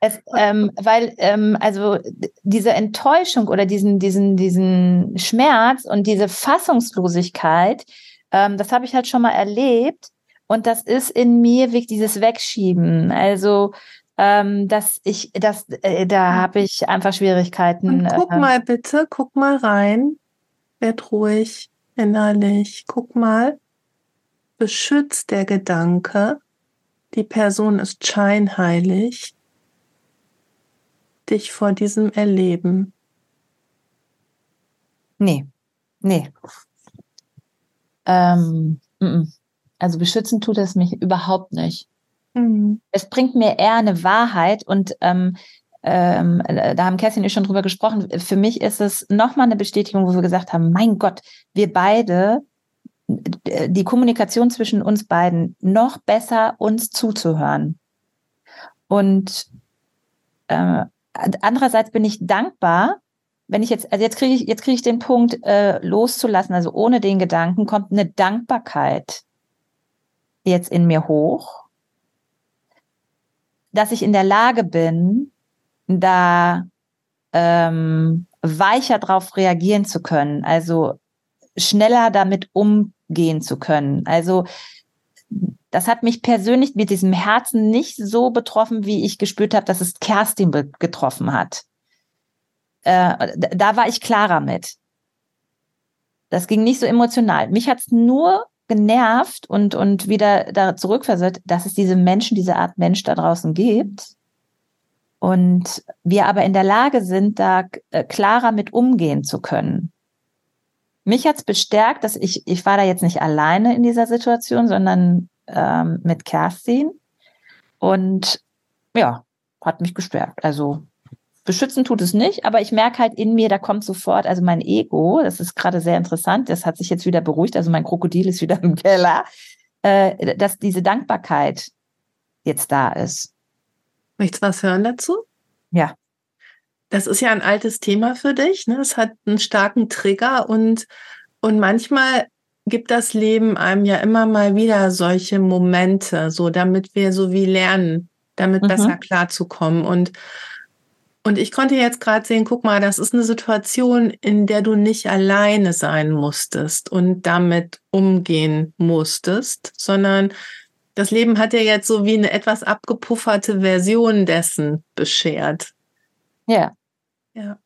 Es, ähm, weil, ähm, also diese Enttäuschung oder diesen, diesen, diesen Schmerz und diese Fassungslosigkeit, ähm, das habe ich halt schon mal erlebt. Und das ist in mir wirklich dieses Wegschieben. Also, ähm, dass ich, das, äh, da habe ich einfach Schwierigkeiten. Und guck äh, mal bitte, guck mal rein. Werd ruhig, innerlich. Guck mal. Beschützt der Gedanke, die Person ist scheinheilig, dich vor diesem Erleben. Nee, nee. Ähm, also beschützen tut es mich überhaupt nicht. Mhm. Es bringt mir eher eine Wahrheit und ähm, ähm, da haben Kerstin und ich schon drüber gesprochen. Für mich ist es nochmal eine Bestätigung, wo wir gesagt haben, mein Gott, wir beide, die Kommunikation zwischen uns beiden, noch besser uns zuzuhören. Und äh, andererseits bin ich dankbar, wenn ich jetzt, also jetzt kriege ich, jetzt kriege ich den Punkt äh, loszulassen, also ohne den Gedanken kommt eine Dankbarkeit jetzt in mir hoch, dass ich in der Lage bin, da ähm, weicher drauf reagieren zu können, also schneller damit umgehen zu können. Also das hat mich persönlich mit diesem Herzen nicht so betroffen, wie ich gespürt habe, dass es Kerstin getroffen hat. Äh, da war ich klarer mit. Das ging nicht so emotional. Mich hat es nur genervt und, und wieder da zurückversetzt, dass es diese Menschen, diese Art Mensch da draußen gibt. Und wir aber in der Lage sind, da äh, klarer mit umgehen zu können. Mich hat es bestärkt, dass ich, ich war da jetzt nicht alleine in dieser Situation, sondern ähm, mit Kerstin. Und ja, hat mich gestärkt. Also beschützen tut es nicht, aber ich merke halt in mir, da kommt sofort, also mein Ego, das ist gerade sehr interessant, das hat sich jetzt wieder beruhigt, also mein Krokodil ist wieder [LAUGHS] im Keller, äh, dass diese Dankbarkeit jetzt da ist. Möchtest du was hören dazu? Ja. Das ist ja ein altes Thema für dich. Ne? Es hat einen starken Trigger und, und manchmal gibt das Leben einem ja immer mal wieder solche Momente, so damit wir so wie lernen, damit mhm. besser klarzukommen. Und, und ich konnte jetzt gerade sehen, guck mal, das ist eine Situation, in der du nicht alleine sein musstest und damit umgehen musstest, sondern das Leben hat dir jetzt so wie eine etwas abgepufferte Version dessen beschert. Ja. Ja.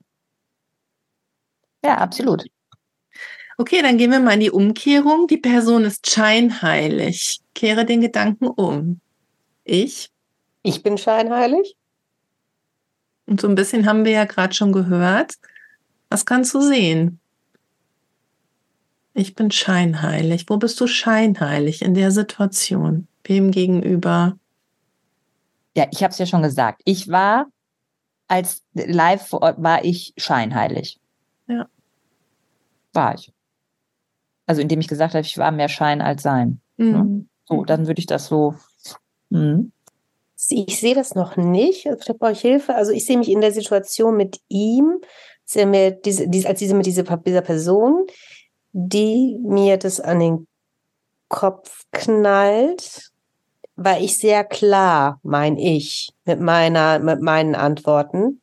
Ja, absolut. Okay, dann gehen wir mal in die Umkehrung. Die Person ist scheinheilig. Kehre den Gedanken um. Ich? Ich bin scheinheilig. Und so ein bisschen haben wir ja gerade schon gehört. Was kannst du sehen? Ich bin scheinheilig. Wo bist du scheinheilig in der Situation? Wem gegenüber? Ja, ich habe es ja schon gesagt. Ich war als live vor Ort war ich scheinheilig. Ja. War ich. Also indem ich gesagt habe, ich war mehr Schein als Sein. Mhm. Ne? So, dann würde ich das so. Mhm. Ich sehe das noch nicht. Vielleicht brauche ich Hilfe. Also ich sehe mich in der Situation mit ihm, diese, diese, als diese mit dieser, dieser Person, die mir das an den Kopf knallt, war ich sehr klar, mein Ich, mit meiner, mit meinen Antworten.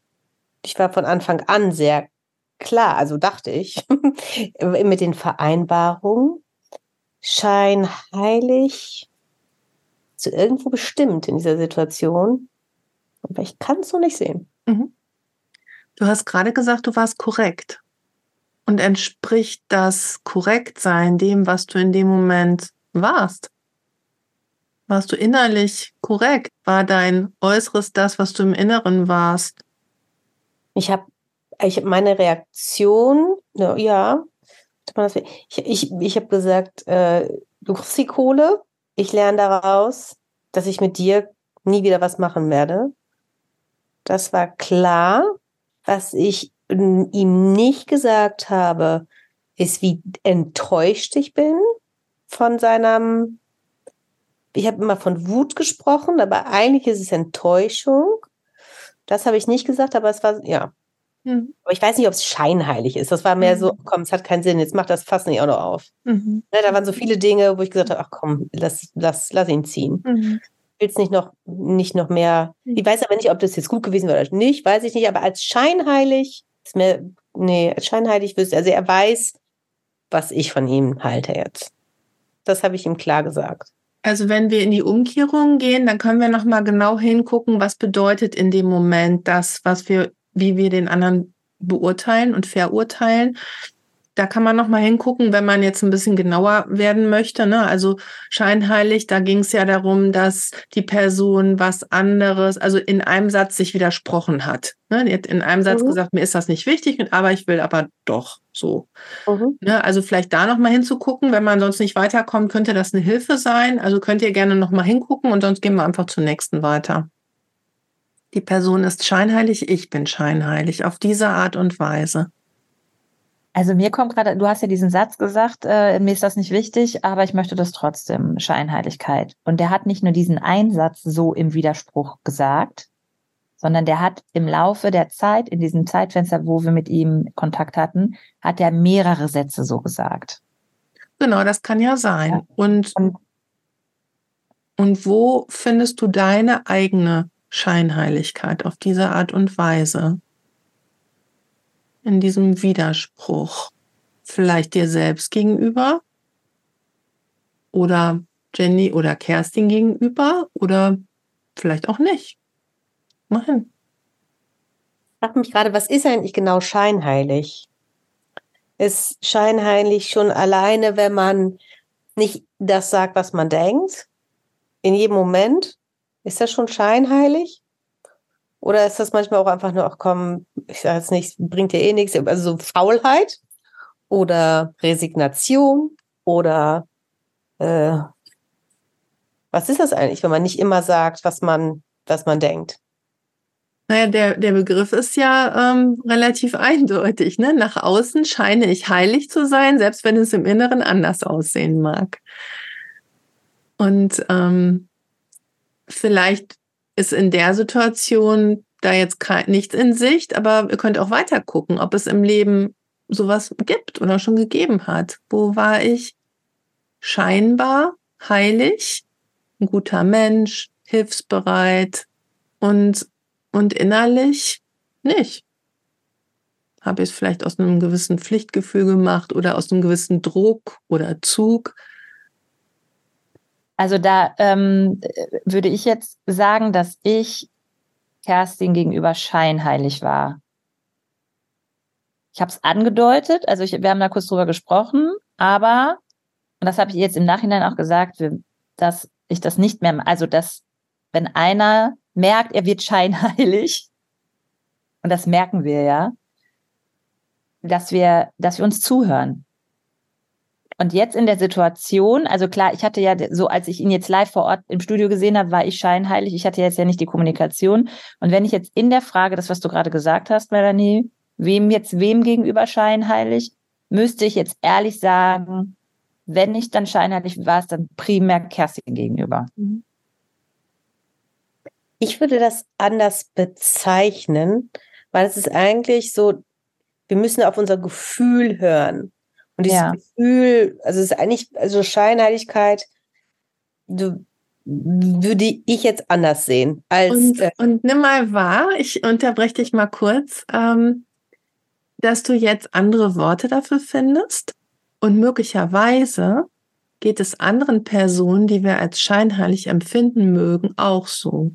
Ich war von Anfang an sehr klar, also dachte ich, [LAUGHS] mit den Vereinbarungen, scheinheilig, so irgendwo bestimmt in dieser Situation. Aber ich kann es noch nicht sehen. Mhm. Du hast gerade gesagt, du warst korrekt. Und entspricht das Korrektsein dem, was du in dem Moment warst? Warst du innerlich korrekt? War dein Äußeres das, was du im Inneren warst? Ich habe ich meine Reaktion, ja, ich, ich, ich habe gesagt, äh, du kriegst die Kohle, ich lerne daraus, dass ich mit dir nie wieder was machen werde. Das war klar. Was ich ihm nicht gesagt habe, ist, wie enttäuscht ich bin von seinem. Ich habe immer von Wut gesprochen, aber eigentlich ist es Enttäuschung. Das habe ich nicht gesagt, aber es war, ja, Mhm. Aber ich weiß nicht, ob es scheinheilig ist. Das war mehr mhm. so, komm, es hat keinen Sinn, jetzt mach das Fass nicht auch noch auf. Mhm. Ne, da waren so viele Dinge, wo ich gesagt habe, ach komm, lass, lass, lass ihn ziehen. Mhm. Ich will es nicht noch, nicht noch mehr. Mhm. Ich weiß aber nicht, ob das jetzt gut gewesen wäre oder nicht, weiß ich nicht, aber als scheinheilig ist mir, nee, als scheinheilig wüsste, also er weiß, was ich von ihm halte jetzt. Das habe ich ihm klar gesagt. Also wenn wir in die Umkehrung gehen, dann können wir noch mal genau hingucken, was bedeutet in dem Moment das, was wir wie wir den anderen beurteilen und verurteilen. da kann man noch mal hingucken, wenn man jetzt ein bisschen genauer werden möchte. Ne? Also scheinheilig, da ging es ja darum, dass die Person was anderes, also in einem Satz sich widersprochen hat. Ne? Die hat in einem Satz mhm. gesagt, mir ist das nicht wichtig, aber ich will aber doch so. Mhm. Ne? Also vielleicht da noch mal hinzugucken, wenn man sonst nicht weiterkommt, könnte das eine Hilfe sein. Also könnt ihr gerne noch mal hingucken und sonst gehen wir einfach zur nächsten weiter. Die Person ist scheinheilig, ich bin scheinheilig, auf diese Art und Weise. Also mir kommt gerade, du hast ja diesen Satz gesagt, äh, mir ist das nicht wichtig, aber ich möchte das trotzdem, Scheinheiligkeit. Und der hat nicht nur diesen Einsatz so im Widerspruch gesagt, sondern der hat im Laufe der Zeit, in diesem Zeitfenster, wo wir mit ihm Kontakt hatten, hat er mehrere Sätze so gesagt. Genau, das kann ja sein. Ja. Und, und, und wo findest du deine eigene Scheinheiligkeit auf diese Art und Weise? in diesem Widerspruch? Vielleicht dir selbst gegenüber oder Jenny oder Kerstin gegenüber oder vielleicht auch nicht. Mal hin. Ich frage mich gerade, was ist eigentlich genau scheinheilig? Ist scheinheilig schon alleine, wenn man nicht das sagt, was man denkt? In jedem Moment? Ist das schon scheinheilig? Oder ist das manchmal auch einfach nur, ach komm, ich sage jetzt nicht, bringt dir eh nichts, also so Faulheit oder Resignation oder äh, was ist das eigentlich, wenn man nicht immer sagt, was man, was man denkt? Naja, der, der Begriff ist ja ähm, relativ [LAUGHS] eindeutig. Ne? Nach außen scheine ich heilig zu sein, selbst wenn es im Inneren anders aussehen mag. Und ähm, vielleicht ist in der Situation da jetzt nichts in Sicht, aber ihr könnt auch weiter gucken, ob es im Leben sowas gibt oder schon gegeben hat. Wo war ich scheinbar heilig, ein guter Mensch, hilfsbereit und, und innerlich nicht? Habe ich es vielleicht aus einem gewissen Pflichtgefühl gemacht oder aus einem gewissen Druck oder Zug? Also da ähm, würde ich jetzt sagen, dass ich Kerstin gegenüber scheinheilig war. Ich habe es angedeutet, also ich, wir haben da kurz drüber gesprochen, aber, und das habe ich jetzt im Nachhinein auch gesagt, dass ich das nicht mehr, also dass, wenn einer merkt, er wird scheinheilig, [LAUGHS] und das merken wir ja, dass wir, dass wir uns zuhören. Und jetzt in der Situation, also klar, ich hatte ja so, als ich ihn jetzt live vor Ort im Studio gesehen habe, war ich scheinheilig. Ich hatte jetzt ja nicht die Kommunikation. Und wenn ich jetzt in der Frage, das, was du gerade gesagt hast, Melanie, wem jetzt wem gegenüber scheinheilig, müsste ich jetzt ehrlich sagen, wenn ich dann scheinheilig war, es dann primär Kerstin gegenüber. Mhm. Ich würde das anders bezeichnen, weil es ist eigentlich so, wir müssen auf unser Gefühl hören. Und dieses ja. Gefühl, also es ist eigentlich, also Scheinheiligkeit, du, würde ich jetzt anders sehen. Als, und, äh, und nimm mal wahr, ich unterbreche dich mal kurz, ähm, dass du jetzt andere Worte dafür findest und möglicherweise geht es anderen Personen, die wir als scheinheilig empfinden mögen, auch so,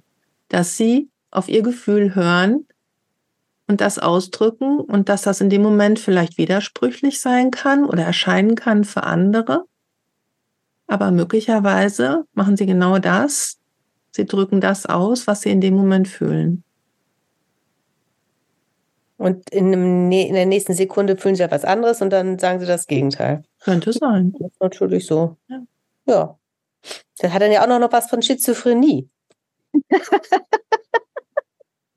dass sie auf ihr Gefühl hören und das ausdrücken und dass das in dem Moment vielleicht widersprüchlich sein kann oder erscheinen kann für andere. Aber möglicherweise machen sie genau das. Sie drücken das aus, was sie in dem Moment fühlen. Und in, einem, in der nächsten Sekunde fühlen sie etwas anderes und dann sagen sie das Gegenteil. Könnte sein. Das ist natürlich so. Ja. ja. Das hat dann ja auch noch was von Schizophrenie. [LAUGHS]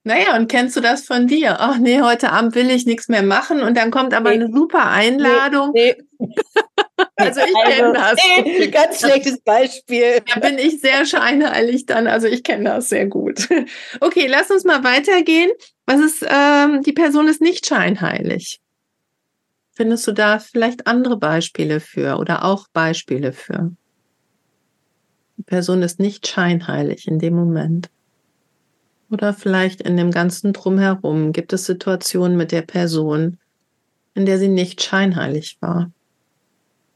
Naja, und kennst du das von dir? Ach nee, heute Abend will ich nichts mehr machen und dann kommt aber nee. eine super Einladung. Nee, nee. [LAUGHS] also ich kenne also, das. Nee, [LAUGHS] ganz schlechtes Beispiel. Da bin ich sehr scheinheilig dann, also ich kenne das sehr gut. [LAUGHS] Okay, lass uns mal weitergehen. Was ist, ähm, die Person ist nicht scheinheilig. Findest du da vielleicht andere Beispiele für oder auch Beispiele für? Die Person ist nicht scheinheilig in dem Moment. Oder vielleicht in dem ganzen Drumherum gibt es Situationen mit der Person, in der sie nicht scheinheilig war.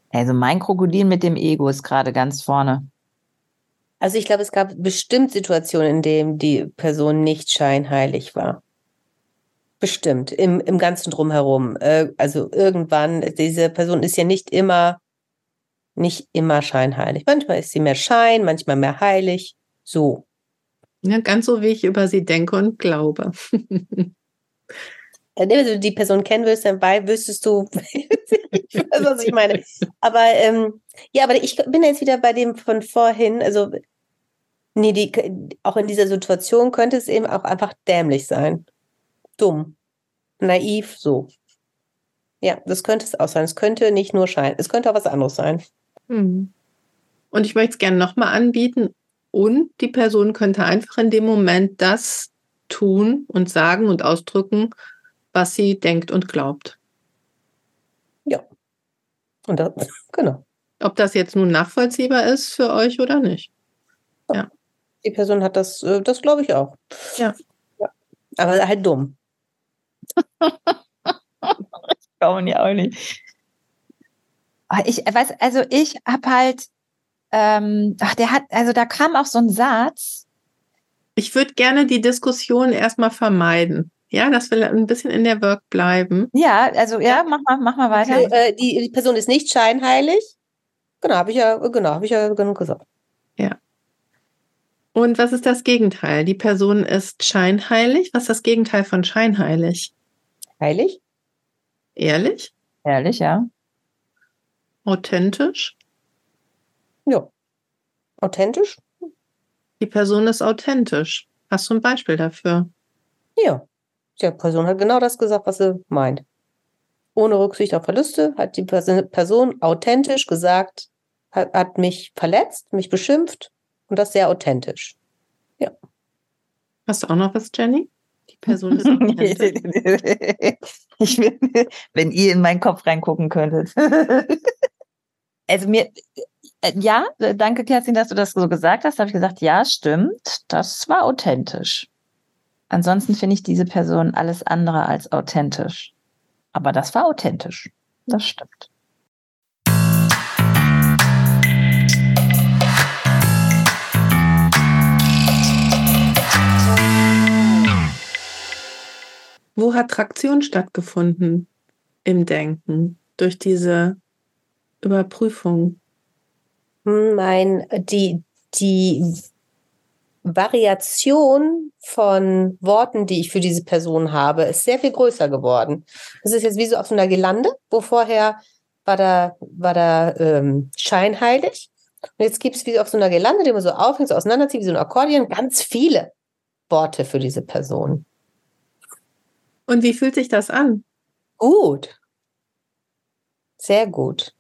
Also mein Krokodil mit dem Ego ist gerade ganz vorne. Also ich glaube, es gab bestimmt Situationen, in denen die Person nicht scheinheilig war. Bestimmt, im, im ganzen Drumherum. Äh, also irgendwann, diese Person ist ja nicht immer, nicht immer scheinheilig. Manchmal ist sie mehr Schein, manchmal mehr heilig. So. Ja, ganz so, wie ich über sie denke und glaube. [LAUGHS] Wenn du die Person kennen willst, dann bei, wüsstest du, [LAUGHS] ich weiß, was ich meine. Aber ähm, ja, aber ich bin jetzt wieder bei dem von vorhin. Also, nee, die, auch in dieser Situation könnte es eben auch einfach dämlich sein. Dumm. Naiv, so. Ja, das könnte es auch sein. Es könnte nicht nur Schein, es könnte auch was anderes sein. Hm. Und ich möchte es gerne nochmal anbieten. Und die Person könnte einfach in dem Moment das tun und sagen und ausdrücken, was sie denkt und glaubt. Ja. Und das, [LAUGHS] genau. Ob das jetzt nun nachvollziehbar ist für euch oder nicht. Ja. Die Person hat das, äh, das glaube ich auch. Ja. ja. Aber halt dumm. [LAUGHS] ich glaube ja auch nicht. Ich weiß, also ich habe halt, ähm, ach, der hat, also da kam auch so ein Satz. Ich würde gerne die Diskussion erstmal vermeiden. Ja, das will ein bisschen in der Work bleiben. Ja, also ja, mach mal, mach mal weiter. Okay, äh, die, die Person ist nicht scheinheilig. Genau, habe ich ja, genau, habe ich ja genug gesagt. Ja. Und was ist das Gegenteil? Die Person ist scheinheilig. Was ist das Gegenteil von scheinheilig? Heilig? Ehrlich? Ehrlich, ja. Authentisch? Ja. Authentisch? Die Person ist authentisch. Hast du ein Beispiel dafür? Ja. Die Person hat genau das gesagt, was sie meint. Ohne Rücksicht auf Verluste hat die Person authentisch gesagt, hat, hat mich verletzt, mich beschimpft und das sehr authentisch. Ja. Hast du auch noch was, Jenny? Die Person ist authentisch. ich will, wenn ihr in meinen Kopf reingucken könntet. [LAUGHS] also mir, ja, danke Kerstin, dass du das so gesagt hast. Da habe ich gesagt, ja, stimmt, das war authentisch. Ansonsten finde ich diese Person alles andere als authentisch. Aber das war authentisch. Das stimmt. Wo hat Traktion stattgefunden im Denken durch diese Überprüfung? Mein, die, die Variation von Worten, die ich für diese Person habe, ist sehr viel größer geworden. Das ist jetzt wie so auf so einer Gelande, wo vorher war da, war da ähm, scheinheilig. Und jetzt gibt es wie auf so einer Gelande, die man so aufhängt, so auseinanderzieht, wie so ein Akkordeon, ganz viele Worte für diese Person. Und wie fühlt sich das an? Gut. Sehr gut.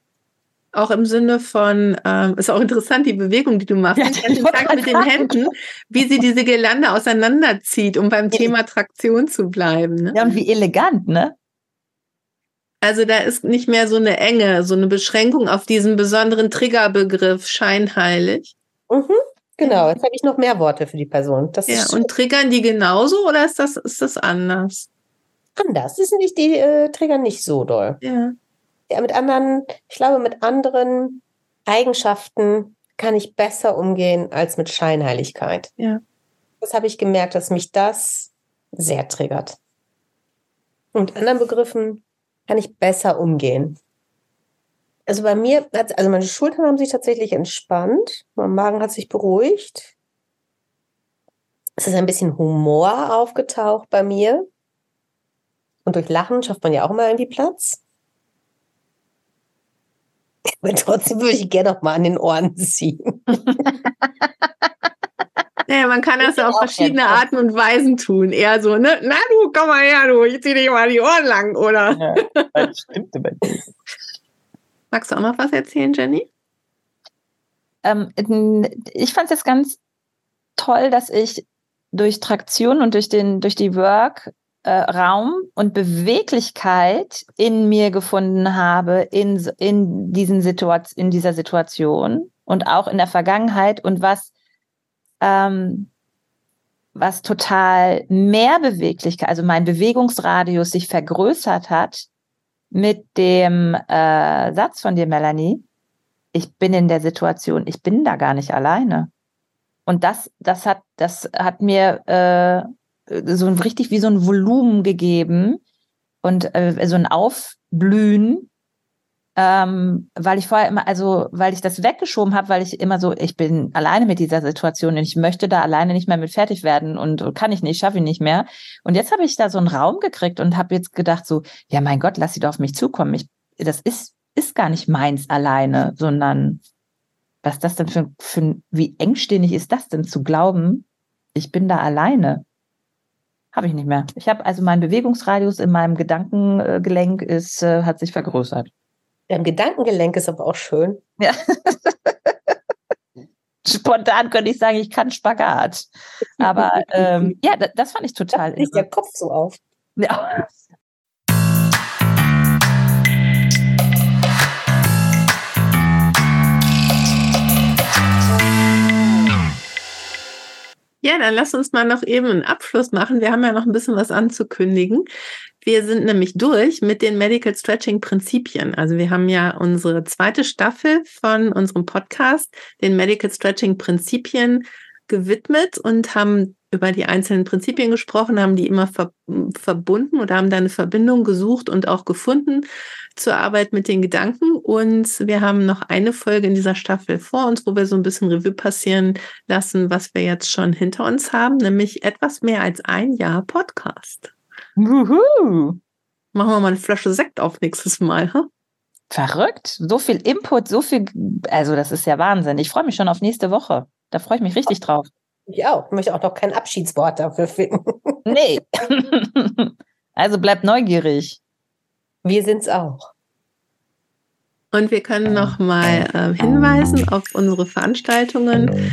Auch im Sinne von, ähm, ist auch interessant, die Bewegung, die du machst, ja, den Tag mit den Händen, wie sie diese Gelande auseinanderzieht, um beim Thema Traktion zu bleiben. Ne? Ja, und wie elegant, ne? Also da ist nicht mehr so eine Enge, so eine Beschränkung auf diesen besonderen Triggerbegriff scheinheilig. Mhm, genau, jetzt habe ich noch mehr Worte für die Person. Das ja, und triggern die genauso oder ist das, ist das anders? Anders. nicht, die äh, triggern nicht so doll. Ja, mit anderen, ich glaube, mit anderen Eigenschaften kann ich besser umgehen als mit Scheinheiligkeit. Ja. Das habe ich gemerkt, dass mich das sehr triggert. Und mit anderen Begriffen kann ich besser umgehen. Also bei mir, also meine Schultern haben sich tatsächlich entspannt, mein Magen hat sich beruhigt. Es ist ein bisschen Humor aufgetaucht bei mir. Und durch Lachen schafft man ja auch immer irgendwie Platz. [LAUGHS] Aber trotzdem würde ich gerne noch mal an den Ohren ziehen. [LAUGHS] Naja, man kann das ja auf verschiedene Arten und Weisen tun. Eher so, ne? Na du, komm mal her, du, ich zieh dich mal die Ohren lang, oder? Ja, das stimmt aber nicht. [LAUGHS] Magst du auch noch was erzählen, Jenny? Ähm, ich fand es jetzt ganz toll, dass ich durch Traktion und durch, den, durch die Work äh, Raum und Beweglichkeit in mir gefunden habe in, in, diesen Situat in dieser Situation und auch in der Vergangenheit und was, ähm, was total mehr Beweglichkeit, also mein Bewegungsradius sich vergrößert hat mit dem äh, Satz von dir, Melanie. Ich bin in der Situation, ich bin da gar nicht alleine. Und das, das hat, das hat mir äh, so ein richtig wie so ein Volumen gegeben und äh, so ein Aufblühen, ähm, weil ich vorher immer, also weil ich das weggeschoben habe, weil ich immer so, ich bin alleine mit dieser Situation und ich möchte da alleine nicht mehr mit fertig werden und, und kann ich nicht, schaffe ich nicht mehr. Und jetzt habe ich da so einen Raum gekriegt und habe jetzt gedacht so, ja mein Gott, lass sie doch auf mich zukommen. Ich, das ist ist gar nicht meins alleine, sondern was das denn für, für wie engstirnig ist das denn zu glauben, ich bin da alleine? Habe ich nicht mehr. Ich habe also mein Bewegungsradius in meinem Gedankengelenk ist, äh, hat sich vergrößert. Dein Gedankengelenk ist aber auch schön. Ja. [LAUGHS] Spontan könnte ich sagen, ich kann Spagat. Aber [LAUGHS] ähm, ja, das, das, fand ich total. Da der Kopf so auf. Ja. Ja, dann lass uns mal noch eben einen Abschluss machen. Wir haben ja noch ein bisschen was anzukündigen. Wir sind nämlich durch mit den Medical Stretching Prinzipien. Also wir haben ja unsere zweite Staffel von unserem Podcast, den Medical Stretching Prinzipien gewidmet und haben über die einzelnen Prinzipien gesprochen, haben die immer ver verbunden oder haben da eine Verbindung gesucht und auch gefunden zur Arbeit mit den Gedanken. Und wir haben noch eine Folge in dieser Staffel vor uns, wo wir so ein bisschen Revue passieren lassen, was wir jetzt schon hinter uns haben, nämlich etwas mehr als ein Jahr Podcast. Wuhu. Machen wir mal eine Flasche Sekt auf nächstes Mal. Huh? Verrückt. So viel Input, so viel. Also, das ist ja Wahnsinn. Ich freue mich schon auf nächste Woche. Da freue ich mich richtig drauf. Ich auch. Ich möchte auch noch kein Abschiedswort dafür finden. [LAUGHS] Nee. [LAUGHS] also bleibt neugierig. Wir sind's auch. Und wir können noch mal äh, hinweisen auf unsere Veranstaltungen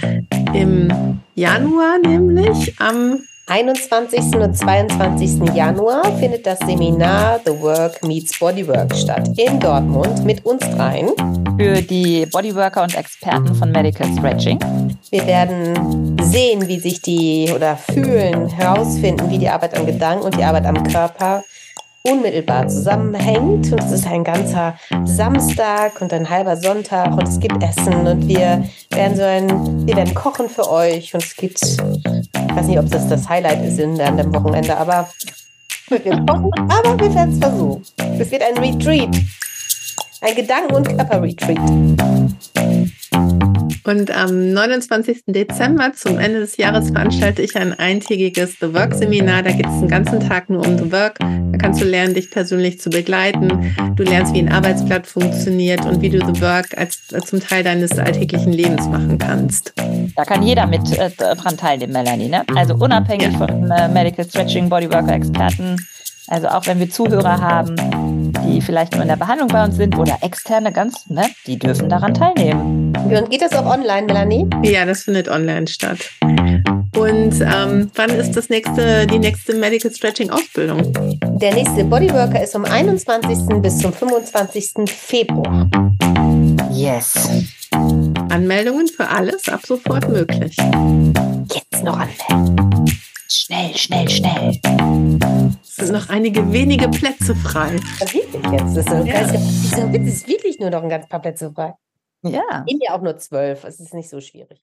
im Januar, nämlich am 21. und 22. Januar findet das Seminar The Work Meets Bodywork statt in Dortmund mit uns dreien. Für die Bodyworker und Experten von Medical Stretching. Wir werden sehen, wie sich die oder fühlen, herausfinden, wie die Arbeit am Gedanken und die Arbeit am Körper unmittelbar zusammenhängt. Und es ist ein ganzer Samstag und ein halber Sonntag und es gibt Essen und wir werden so ein, wir werden kochen für euch und es gibt, ich weiß nicht, ob das das Highlight ist in, an dem Wochenende, aber wir werden kochen, aber wir werden es versuchen. Es wird ein Retreat. Ein Gedanken- und Körperretreat. Und am 29. Dezember zum Ende des Jahres veranstalte ich ein eintägiges The Work Seminar. Da geht es den ganzen Tag nur um The Work. Da kannst du lernen, dich persönlich zu begleiten. Du lernst, wie ein Arbeitsblatt funktioniert und wie du The Work als, als zum Teil deines alltäglichen Lebens machen kannst. Da kann jeder mit äh, dran teilnehmen, Melanie. Ne? Also unabhängig ja. von äh, Medical Stretching, Bodyworker Experten also auch wenn wir Zuhörer haben, die vielleicht nur in der Behandlung bei uns sind oder externe ganz, ne, die dürfen daran teilnehmen. Und geht das auch online, Melanie? Ja, das findet online statt. Und ähm, wann ist das nächste, die nächste Medical Stretching Ausbildung? Der nächste Bodyworker ist vom 21. bis zum 25. Februar. Yes. Anmeldungen für alles ab sofort möglich. Jetzt noch anmelden. Schnell, schnell, schnell. Es sind noch einige wenige Plätze frei. Das wirklich jetzt. Das ist, so ja. ganz, ist wirklich nur noch ein ganz paar Plätze frei. Ja. Ich ja auch nur zwölf. Es ist nicht so schwierig.